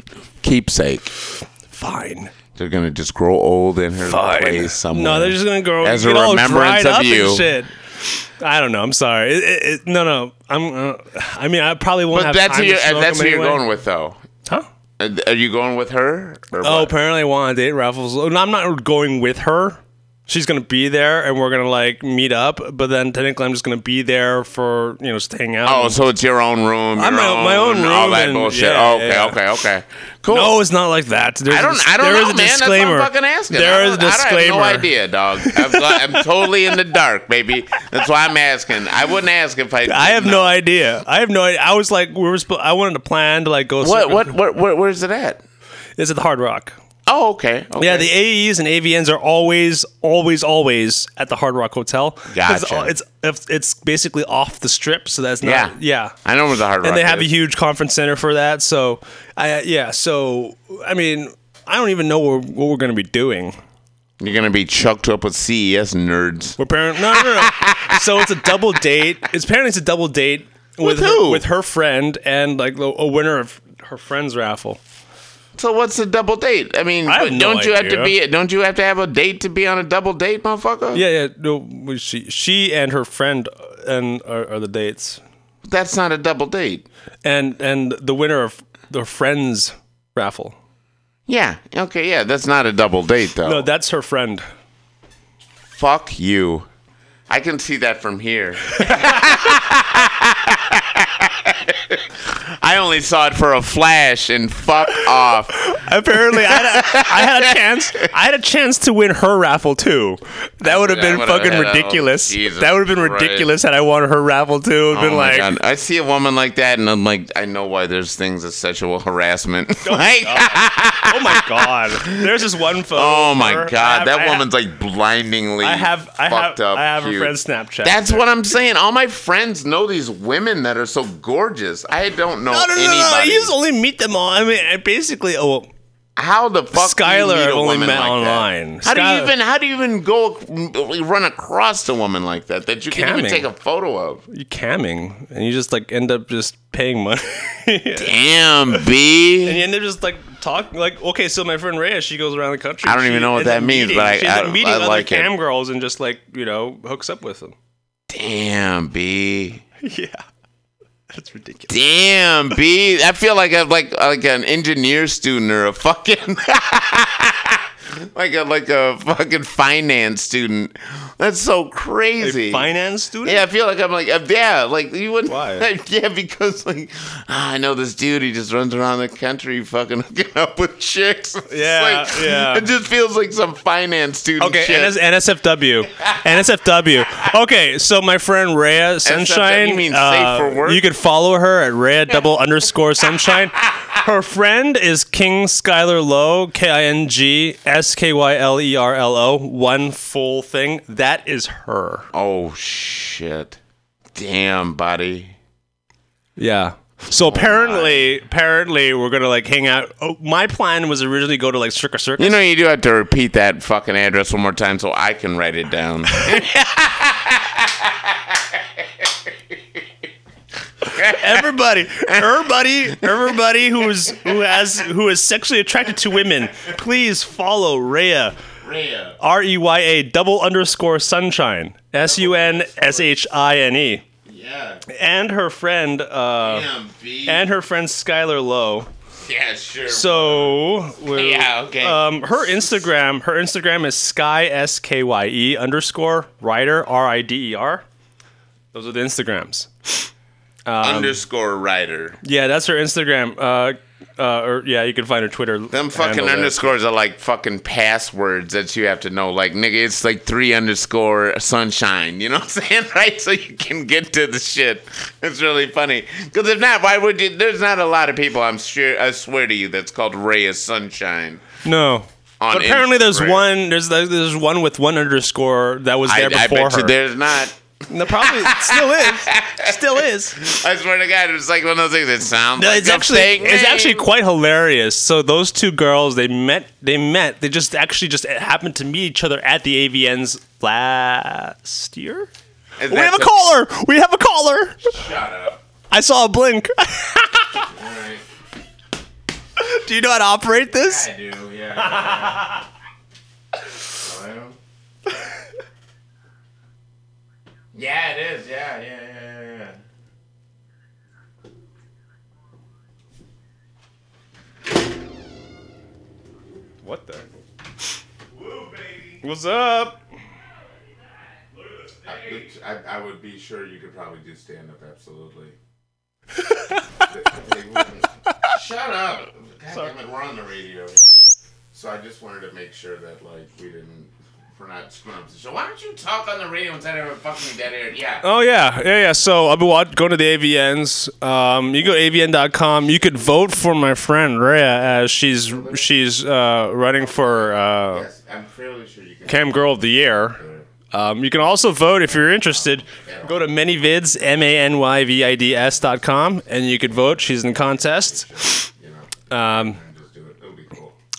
Keepsake. fine. They're gonna just grow old in her Fine. place somewhere. No, they're just gonna grow as get a all remembrance dried of up you. And shit. I don't know. I'm sorry. It, it, it- no, no. I'm. Uh, I mean, I probably won't But have that's time who you're, to smoke that's them who you're anyway. going with, though. Huh? Uh, Are you going with her? Or Oh, what? apparently I want to date raffles. No, I'm not going with her. She's gonna be there, and we're gonna like meet up. But then technically, I'm just gonna be there for you know just hang out. Oh, so it's your own room. I'm your my- own all room that and- bullshit. yeah, oh, okay, yeah. okay, okay. Cool. No, it's not like that. There's I don't. A, I don't there know, is a man. disclaimer. That's what I'm fucking asking. There is a disclaimer. I have no idea, dog. I'm, I'm totally in the dark, baby. That's why I'm asking. I wouldn't ask if I. I have no idea. I have no idea. I was like, we were. I wanted to plan to like go. What? What? What? Where, where's it at? Is it the Hard Rock. Oh, okay. okay. Yeah, the AEs and AVNs are always, always, always at the Hard Rock Hotel. Gotcha. It's, it's it's basically off the strip, so that's not. Yeah. Yeah. I know where the Hard Rock And they have is. a huge conference center for that. So, I yeah. So I mean, I don't even know what, what we're going to be doing. You're gonna be chucked up with CES nerds. We're apparently no, no, no. so it's a double date. It's apparently it's a double date with, With her, with her friend and like a winner of her friend's raffle. So what's a double date? I mean, I no don't you have to be? Don't you have to have a date to be on a double date, motherfucker? Yeah, yeah. No, she she and her friend and are, are the dates. That's not a double date. And and the winner of the friend's raffle. Yeah. Okay. Yeah. That's not a double date, though. No, that's her friend. Fuck you. I can see that from here. I only saw it for a flash and fuck off. Apparently, I had, a, I had a chance. I had a chance to win her raffle too. That would have been fucking oh, ridiculous. Jesus that would have been Christ. ridiculous had I won her raffle too. Oh been like, God. I see a woman like that, and I'm like, I know why there's things as sexual harassment. Oh, like, oh my god. There's this one photo. oh my. God, have- that I have- woman's like blindingly I have I fucked have up. I have cute. her friend's Snapchat. That's what I'm saying. All my friends know these women that are so gorgeous. I don't know no, no, no, anybody. no, no. You just only meet them all. I mean, I basically, oh, How the fuck do you meet a only woman met like online. That? How do you even how do you even go run across a woman like that that you can even take a photo of? you camming, and you just like end up just paying money. Damn, B. And you end up just like talking, like okay, so my friend Reya, she goes around the country. I don't She even know what that means, meeting- but I- she ends up I- meeting I other like it. cam girls and just like you know hooks up with them. Damn, B. yeah, that's ridiculous. Damn, B. I feel like I'm like like an engineer student or a fucking like a like a fucking finance student. That's so crazy. A finance student? Yeah, I feel like I'm like uh, yeah, like you wouldn't. Why? Yeah, because like ah, I know this dude. He just runs around the country, fucking hooking up with chicks. It's Yeah, like- yeah. It just feels like some finance student. Okay. NS- NSFW. NSFW. Okay, so my friend Reya Sunshine. you mean uh, safe for work? You could follow her at Reya double underscore Sunshine. Her friend is King Skylar Lowe, K I N G S K Y L E R L O. One full thing. That is her. Oh shit! Damn, buddy. Yeah. So oh apparently, apparently, we're gonna like hang out. Oh, my plan was originally go to like Circus Circus. You know, you do have to repeat that fucking address one more time so I can write it down. everybody, everybody, everybody who is who has who is sexually attracted to women, please follow Reya. Reya. R E Y A double underscore sunshine. S U N S H I N E. Yeah. And her friend, uh, Damn, B. and her friend Skylar Lowe. Yeah, sure. So, we're- Yeah, okay. Um, her Instagram, her Instagram is sky s k y e underscore rider r i d e r. Those are the Instagrams. Um, Underscore rider. Yeah, that's her Instagram. Uh, uh, or yeah, you can find her Twitter. Them fucking there. underscores are like fucking passwords that you have to know. Like, nigga, it's like three underscore sunshine. You know what I'm saying? Right? So you can get to the shit. It's really funny. Because if not, why would you? There's not a lot of people, I'm sure, I swear to you, that's called Ray of Sunshine. No. But apparently, there's one. There's there's one with one underscore that was there I, I before you her. there's not. No, probably still is. Still is. I swear to God, it's like one of those things that sounds No, like it's a actually it's actually quite hilarious. So those two girls, they met. They met. They just actually just happened to meet each other at the AVNs last year. We have a the- caller. We have a caller. Shut up. I saw a blink. Do you know how to operate this? I do, yeah. Hello? Yeah, it is. Yeah, yeah, yeah, yeah, yeah. What the? What's up? I, I, I would be sure you could probably do stand up, absolutely. Shut up! God damn it, we're on the radio. So I just wanted to make sure that like we didn't, we're not screwing up the show. Why don't you talk on the radio instead of fucking dead air? Yeah. Oh yeah, yeah, yeah. So I've been watch- going to the AVNs. Um, you go to avn.com. You could vote for my friend Reya as she's she's uh, running for uh, Yes, I'm fairly sure you can. Cam Girl of the Year. Um, you can also vote if you're interested. Go to manyvids, m a n y v i d s dot com, and you could vote. She's in the contest. Um,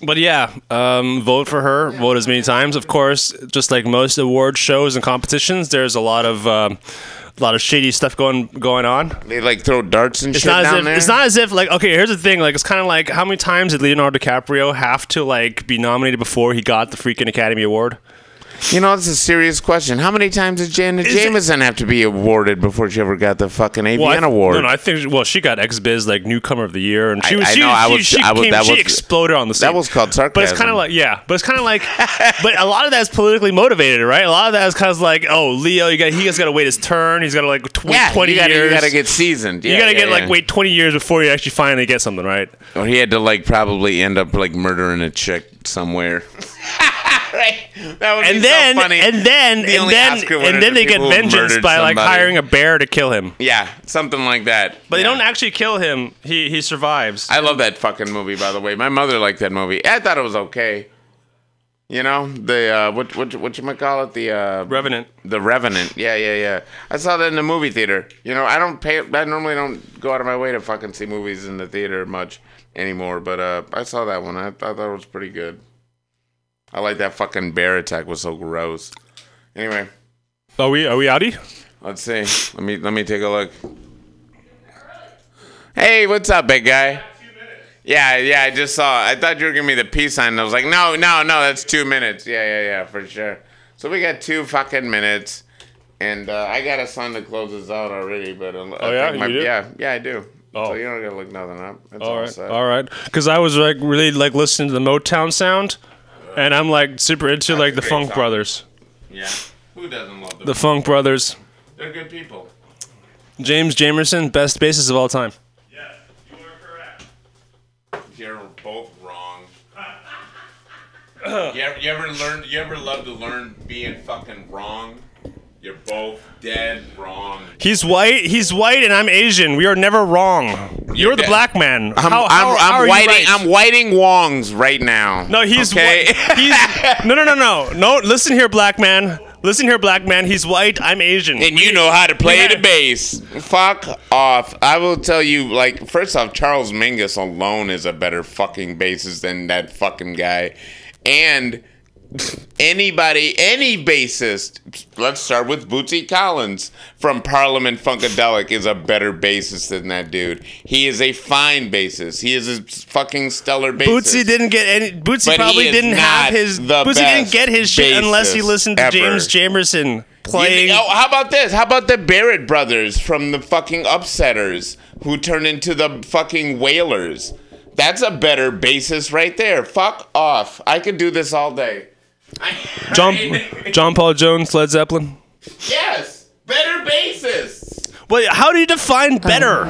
but yeah, um, vote for her. Vote as many times. Of course, just like most award shows and competitions, there's a lot of um, a lot of shady stuff going going on. They like throw darts and It's shit not as down if there. it's not as if like okay. Here's the thing. Like it's kind of like how many times did Leonardo DiCaprio have to like be nominated before he got the freaking Academy Award? You know, it's a serious question. How many times did Janet Is it- have to be awarded before she ever got the fucking AVN Well, I, award? No, no, I think well, she got XBIZ like newcomer of the year, and she was I she, know, I was- she, I was- came- that she was- exploded on the scene. that was called sarcasm. But it's kind of like yeah, but it's kind of like, but a lot of that's politically motivated, right? A lot of that is kind of like, oh, Leo, you got he has got to wait his turn. He's got to like tw- yeah, twenty you gotta, years. You gotta get seasoned. You gotta yeah, get yeah. like wait twenty years before you actually finally get something, right? Or he had to like probably end up like murdering a chick somewhere. right. That would And be then so funny. and then The and then and then they get vengeance by like somebody. hiring a bear to kill him. Yeah, something like that. But they don't actually kill him. He he survives. I love that fucking movie, by the way. My mother liked that movie. I thought it was okay. You know the uh, what what what you might call it the uh, Revenant. The Revenant. Yeah, yeah, yeah. I saw that in the movie theater. You know, I don't pay. I normally don't go out of my way to fucking see movies in the theater much anymore. But uh, I saw that one. I thought that was pretty good. I like that fucking bear attack was so gross. Anyway, Are we are we outie? let's see. Let me let me take a look. Hey, what's up, big guy? Yeah, yeah, I just saw. I thought you were giving me the peace sign. I was like, no, no, no, that's two minutes. Yeah, yeah, yeah, for sure. So we got two fucking minutes, and uh, I got a son to close us out already. But uh, Oh, I yeah? my, yeah, yeah, I do. Oh. So you don't gotta look nothing up. It's All all right, set. all right. Because I was like really like listening to the Motown sound, and I'm like super into like the Funk song. Brothers. Yeah. Who doesn't love them? The Funk Brothers. They're good people. James Jamerson, best bassist of all time. Yeah, You're correct. You're both wrong. you, ever, you ever learn? You ever love to learn being fucking wrong? You're both dead wrong. He's white. He's white, and I'm Asian. We are never wrong. You're the black man. I'm, how, I'm, how, I'm how are you whiting. right? I'm whiting Wongs right now. No, he's okay. white. He's no, no, no, no, no. Listen here, black man. Listen here, black man. He's white. I'm Asian. And you know how to play the bass. Fuck off. I will tell you, like, first off, Charles Mingus alone is a better fucking bassist than that fucking guy. And anybody, any bassist, let's start with Bootsy Collins from Parliament Funkadelic is a better bassist than that dude. He is a fine bassist. He is a fucking stellar bassist. Bootsy didn't get any. Bootsy But probably didn't have his. Bootsy didn't get his shit unless he listened to ever. James Jamerson playing. You- oh, how about this? How about the Barrett brothers from the fucking Upsetters who turned into the fucking Wailers? That's a better bassist right there. Fuck off. I could do this all day. John John Paul Jones, Led Zeppelin. Yes, better bassist. Well, how do you define um, better?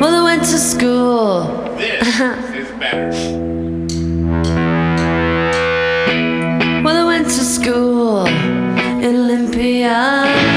Well, I went to school. This is better. Well, I went to school in Olympia.